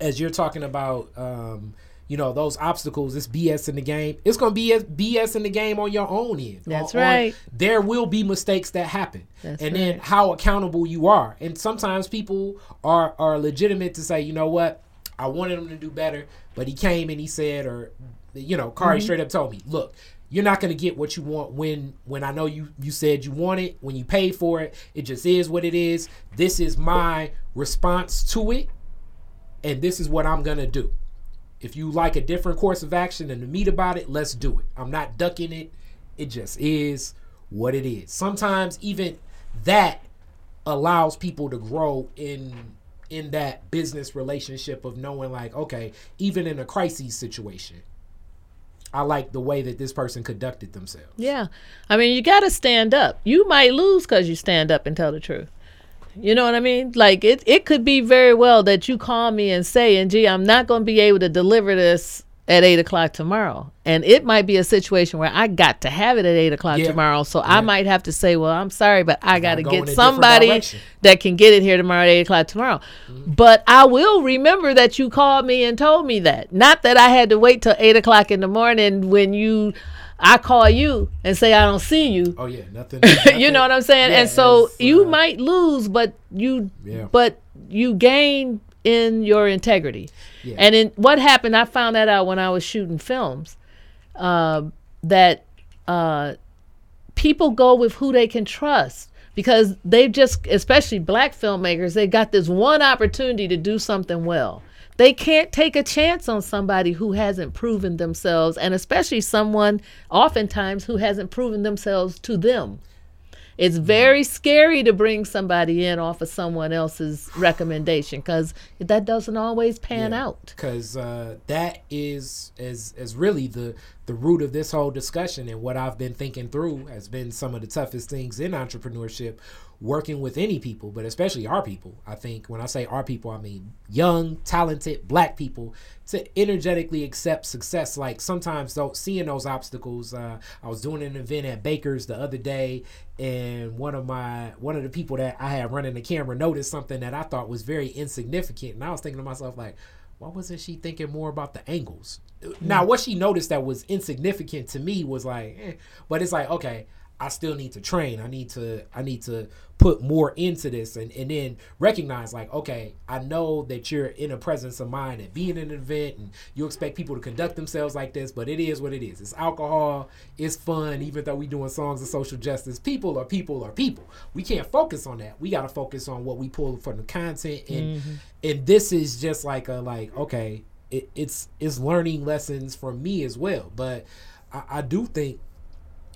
as you're talking about um you know those obstacles it's bs in the game. It's going to be bs in the game on your own end. That's On- on- right. there will be mistakes that happen. That's and then how accountable you are. And sometimes people are are legitimate to say you know what? I wanted him to do better but he came and he said or you know Kari Mm-hmm. straight up told me look you're not going to get what you want when when i know you you said you want it when you paid for it. It just is what it is. This is my response to it and this is what i'm going to do if you like a different course of action and to meet about it, let's do it. I'm not ducking it. It just is what it is. Sometimes even that allows people to grow in in that business relationship of knowing like, okay, even in a crisis situation, I like the way that this person conducted themselves. Yeah. I mean, you got to stand up. You might lose because you stand up and tell the truth. You know what I mean? Like, it, it could be very well that you call me and say, and gee, I'm not going to be able to deliver this at 8 o'clock tomorrow. And it might be a situation where I got to have it at 8 o'clock Yeah. tomorrow. So I might have to say, well, I'm sorry, but I got to go in a get somebody that can get it here tomorrow at 8 o'clock tomorrow. Mm-hmm. But I will remember that you called me and told me that. Not that I had to wait till 8 o'clock in the morning when you, I call you and say I don't see you. Oh yeah, nothing. you know what I'm saying? Yeah, and so you uh, might lose, but you, Yeah. but you gain in your integrity. Yeah. And in what happened, I found that out when I was shooting films. Uh, that uh, people go with who they can trust because they just, especially black filmmakers, they got this one opportunity to do something well. They can't take a chance on somebody who hasn't proven themselves, and especially someone, oftentimes, who hasn't proven themselves to them. It's very scary to bring somebody in off of someone else's recommendation because that doesn't always pan out. because uh, that is is is really the the root of this whole discussion and what I've been thinking through has been some of the toughest things in entrepreneurship working with any people but especially our people. I think when I say our people I mean young talented black people to energetically accept success. Like sometimes though seeing those obstacles uh, I was doing an event at Baker's the other day and one of my one of the people that I had running the camera noticed something that I thought was very insignificant and I was thinking to myself like why wasn't she thinking more about the angles? Now, what she noticed that was insignificant to me was like, eh, but it's like, okay, I still need to train. I need to, I need to put more into this, and and then recognize like, okay, I know that you're in a presence of mind and being in an event, and you expect people to conduct themselves like this, but it is what it is. It's alcohol. It's fun, even though we're doing songs of social justice. People are people are people. We can't focus on that. We got to focus on what we pull from the content and mm-hmm. and this is just like a like okay it, it's it's learning lessons from me as well but I, I do think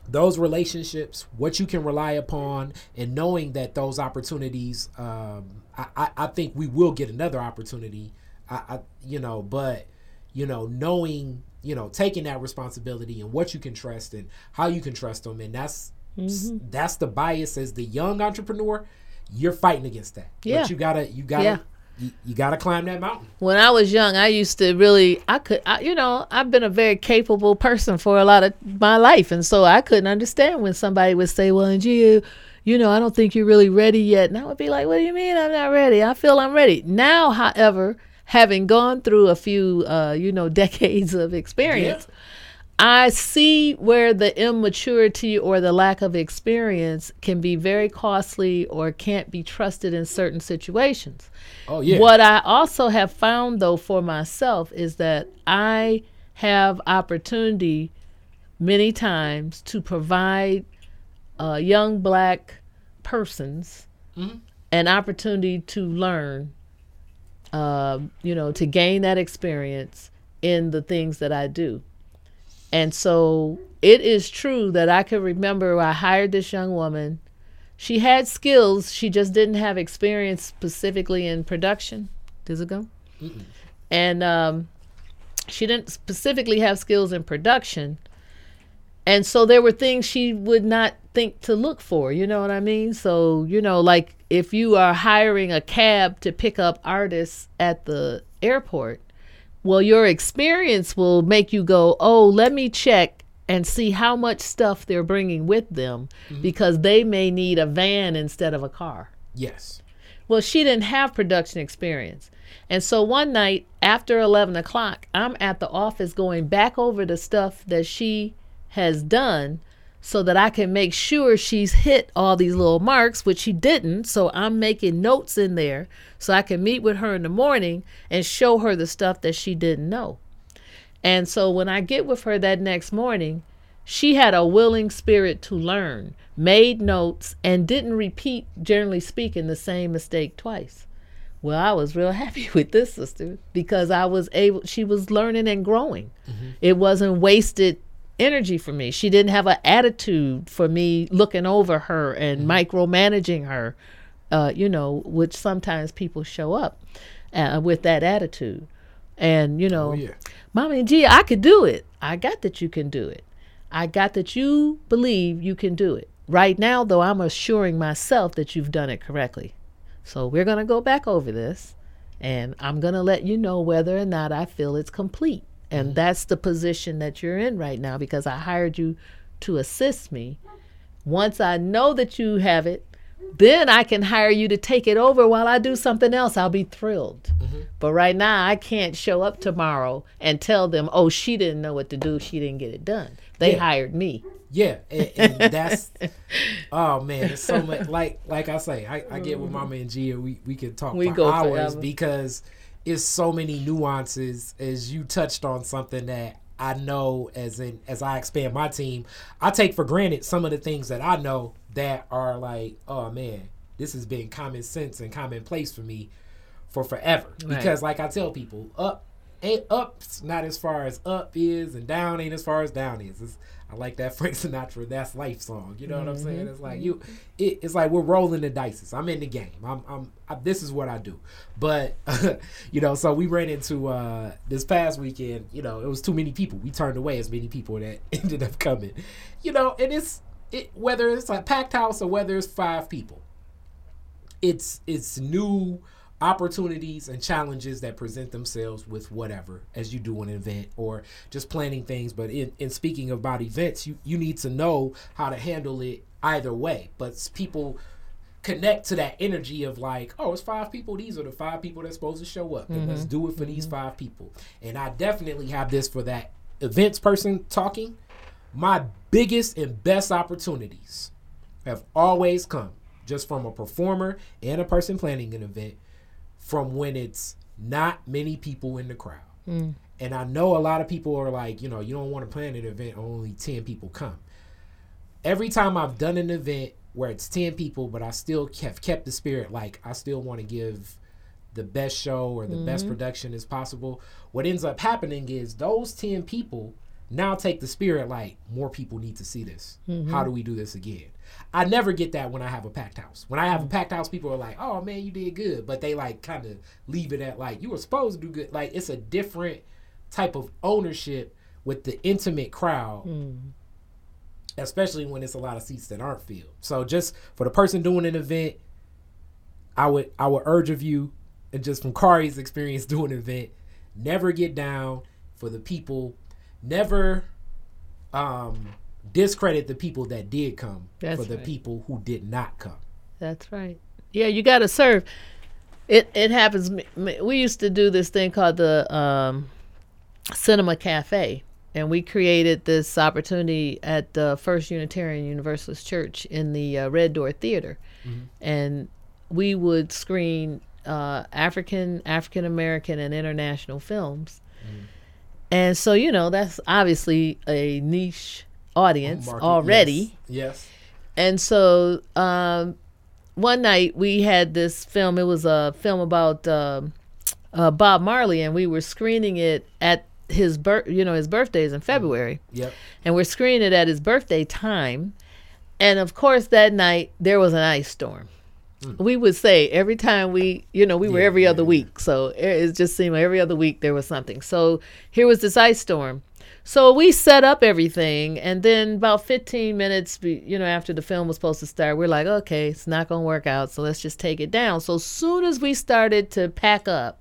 those relationships what you can rely upon and knowing that those opportunities um i i, I think we will get another opportunity. I, I you know but you know knowing you know taking that responsibility and what you can trust and how you can trust them. And that's that's the bias as the young entrepreneur. You're fighting against that. Yeah. but you gotta you gotta Yeah. You, you got to climb that mountain. When I was young, I used to really, I could, I, you know, I've been a very capable person for a lot of my life, and so I couldn't understand when somebody would say, "Well, and you, you know, I don't think you're really ready yet," and I would be like, "What do you mean I'm not ready? I feel I'm ready." Now, however, having gone through a few, uh, you know, decades of experience. Yeah. I see where the immaturity or the lack of experience can be very costly or can't be trusted in certain situations. Oh yeah. What I also have found though for myself is that I have opportunity many times to provide uh, young black persons an opportunity to learn, uh, you know, to gain that experience in the things that I do. And so it is true that I can remember I hired this young woman. She had skills, she just didn't have experience specifically in production. Does it go? And um, she didn't specifically have skills in production. And so there were things she would not think to look for, you know what I mean? So, you know, like if you are hiring a cab to pick up artists at the airport, well, your experience will make you go, oh, let me check and see how much stuff they're bringing with them mm-hmm. because they may need a van instead of a car. yes. Well, she didn't have production experience. And so one night after 11 o'clock, I'm at the office going back over the stuff that she has done so that I can make sure she's hit all these little marks, which she didn't. So I'm making notes in there so I can meet with her in the morning and show her the stuff that she didn't know. And so when I get with her that next morning, she had a willing spirit to learn, made notes, and didn't repeat, generally speaking, the same mistake twice. Well, I was real happy with this sister because I was able, she was learning and growing. Mm-hmm. It wasn't wasted energy for me. She didn't have an attitude for me looking over her and micromanaging her, uh, you know, which sometimes people show up uh, with that attitude. And, you know, Oh yeah. Mommy G, I could do it. I got that you can do it. I got that you believe you can do it. Right now, though, I'm assuring myself that you've done it correctly. So we're going to go back over this and I'm going to let you know whether or not I feel it's complete. And mm-hmm. that's the position that you're in right now because I hired you to assist me. Once I know that you have it, then I can hire you to take it over while I do something else. I'll be thrilled. Mm-hmm. But right now, I can't show up tomorrow and tell them, oh, she didn't know what to do. She didn't get it done. They Yeah. hired me. Yeah, and, and that's oh man, it's so much. Like like I say, I, I get with Mama and Gia. We we could talk We for go hours forever. because it's so many nuances. As you touched on something that I know as in as I expand my team, I take for granted some of the things that I know that are like, oh man, this has been common sense and commonplace for me for forever. Right. Because like I tell people, up ain't up's not as far as up is, and down ain't as far as down is. It's, I like that Frank Sinatra "That's Life" song. You know what I'm saying? It's like you, it, it's like we're rolling the dice. I'm in the game. I'm, I'm, I, this is what I do. But you know, so we ran into uh this past weekend. You know, it was too many people. We turned away as many people that ended up coming. You know, and it's it whether it's a packed house or whether it's five people it's it's new opportunities and challenges that present themselves with whatever as you do an event or just planning things. But in, in speaking about events you you need to know how to handle it either way. But people connect to that energy of like oh it's five people. These are the five people that's supposed to show up. And let's mm-hmm. do it for these mm-hmm. five people. And i definitely have this for that events person talking. My biggest and best opportunities have always come just from a performer and a person planning an event from when it's not many people in the crowd. Mm. And I know a lot of people are like, you know, you don't want to plan an event only 10 people come. Every time I've done an event where it's 10 people, but I still have kept the spirit like I still want to give the best show or the best mm-hmm. production as possible. What ends up happening is those 10 people now take the spirit like more people need to see this. How mm-hmm. do we do this again? I never get that when I have a packed house. When I have a packed house, people are like, "Oh man, you did good," but they like kind of leave it at like you were supposed to do good. Like it's a different type of ownership with the intimate crowd especially when it's a lot of seats that aren't filled. So just for the person doing an event, I would I would urge of you and just from Kari's experience doing an event, never get down for the people, never um, discredit the people that did come That's for the right. people who did not come. That's right. Yeah, you got to serve. It it happens. We used to do this thing called the um, Cinema Cafe, and we created this opportunity at the First Unitarian Universalist Church in the uh, Red Door Theater, and we would screen uh, African, African American, and international films. And so you know that's obviously a niche audience Market, already. Yes. And so um, one night we had this film. It was a film about um uh, Bob Marley, and we were screening it at his birth. You know, his birthday is in February, Yes. Yep. and we're screening it at his birthday time. And of course, that night there was an ice storm. We would say every time we, you know, we were Yeah, every yeah, other week, so it it just seemed like every other week there was something. So here was this ice storm. So we set up everything, and then about 15 minutes, you know, after the film was supposed to start, we're like, okay, it's not gonna work out, so let's just take it down. So soon as we started to pack up,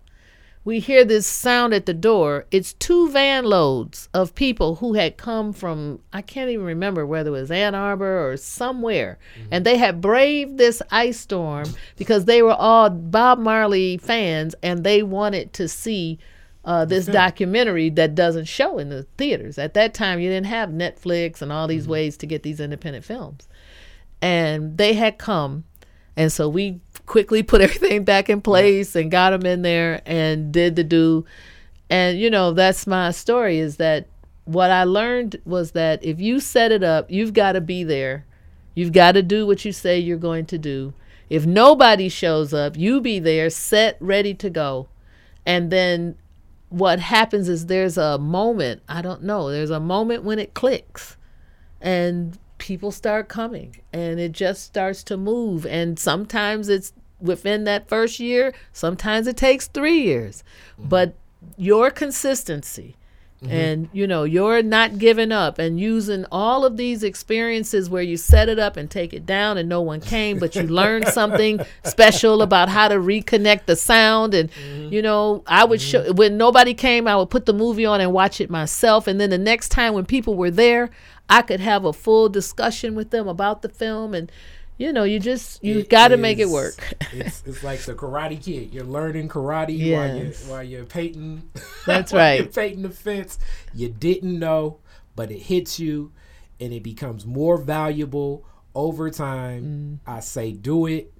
we hear this sound at the door. It's two van loads of people who had come from, I can't even remember whether it was Ann Arbor or somewhere. Mm-hmm. And they had braved this ice storm because they were all Bob Marley fans and they wanted to see uh, this documentary that doesn't show in the theaters. At that time, you didn't have Netflix and all these ways to get these independent films. And they had come. And so we quickly put everything back in place and got them in there and did the do. And, you know, that's my story is that what I learned was that if you set it up, you've got to be there. You've got to do what you say you're going to do. If nobody shows up, you be there, set, ready to go. And then what happens is there's a moment, I don't know, there's a moment when it clicks and people start coming and it just starts to move. And sometimes it's within that first year sometimes it takes 3 years. Mm-hmm. But your consistency Mm-hmm. and you know you're not giving up and using all of these experiences where you set it up and take it down and no one came but you learned something special about how to reconnect the sound. And mm-hmm. you know i would show mm-hmm. when nobody came i would put the movie on and watch it myself. And then the next time when people were there i could have a full discussion with them about the film. And you know you just you got to make it work it's, it's like the Karate Kid. You're learning karate while you're Yes. while you're painting. That's while You're right. painting the fence. You didn't know, but it hits you, and it becomes more valuable over time. Mm. I say do it.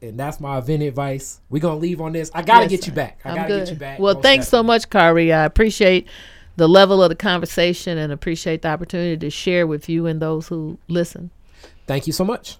And that's my event advice. We're gonna leave on this. I gotta Yes, get you back. I I'm gotta good. get you back. Well, most thanks so much, Kari. I appreciate the level of the conversation and appreciate the opportunity to share with you and those who listen. Thank you so much.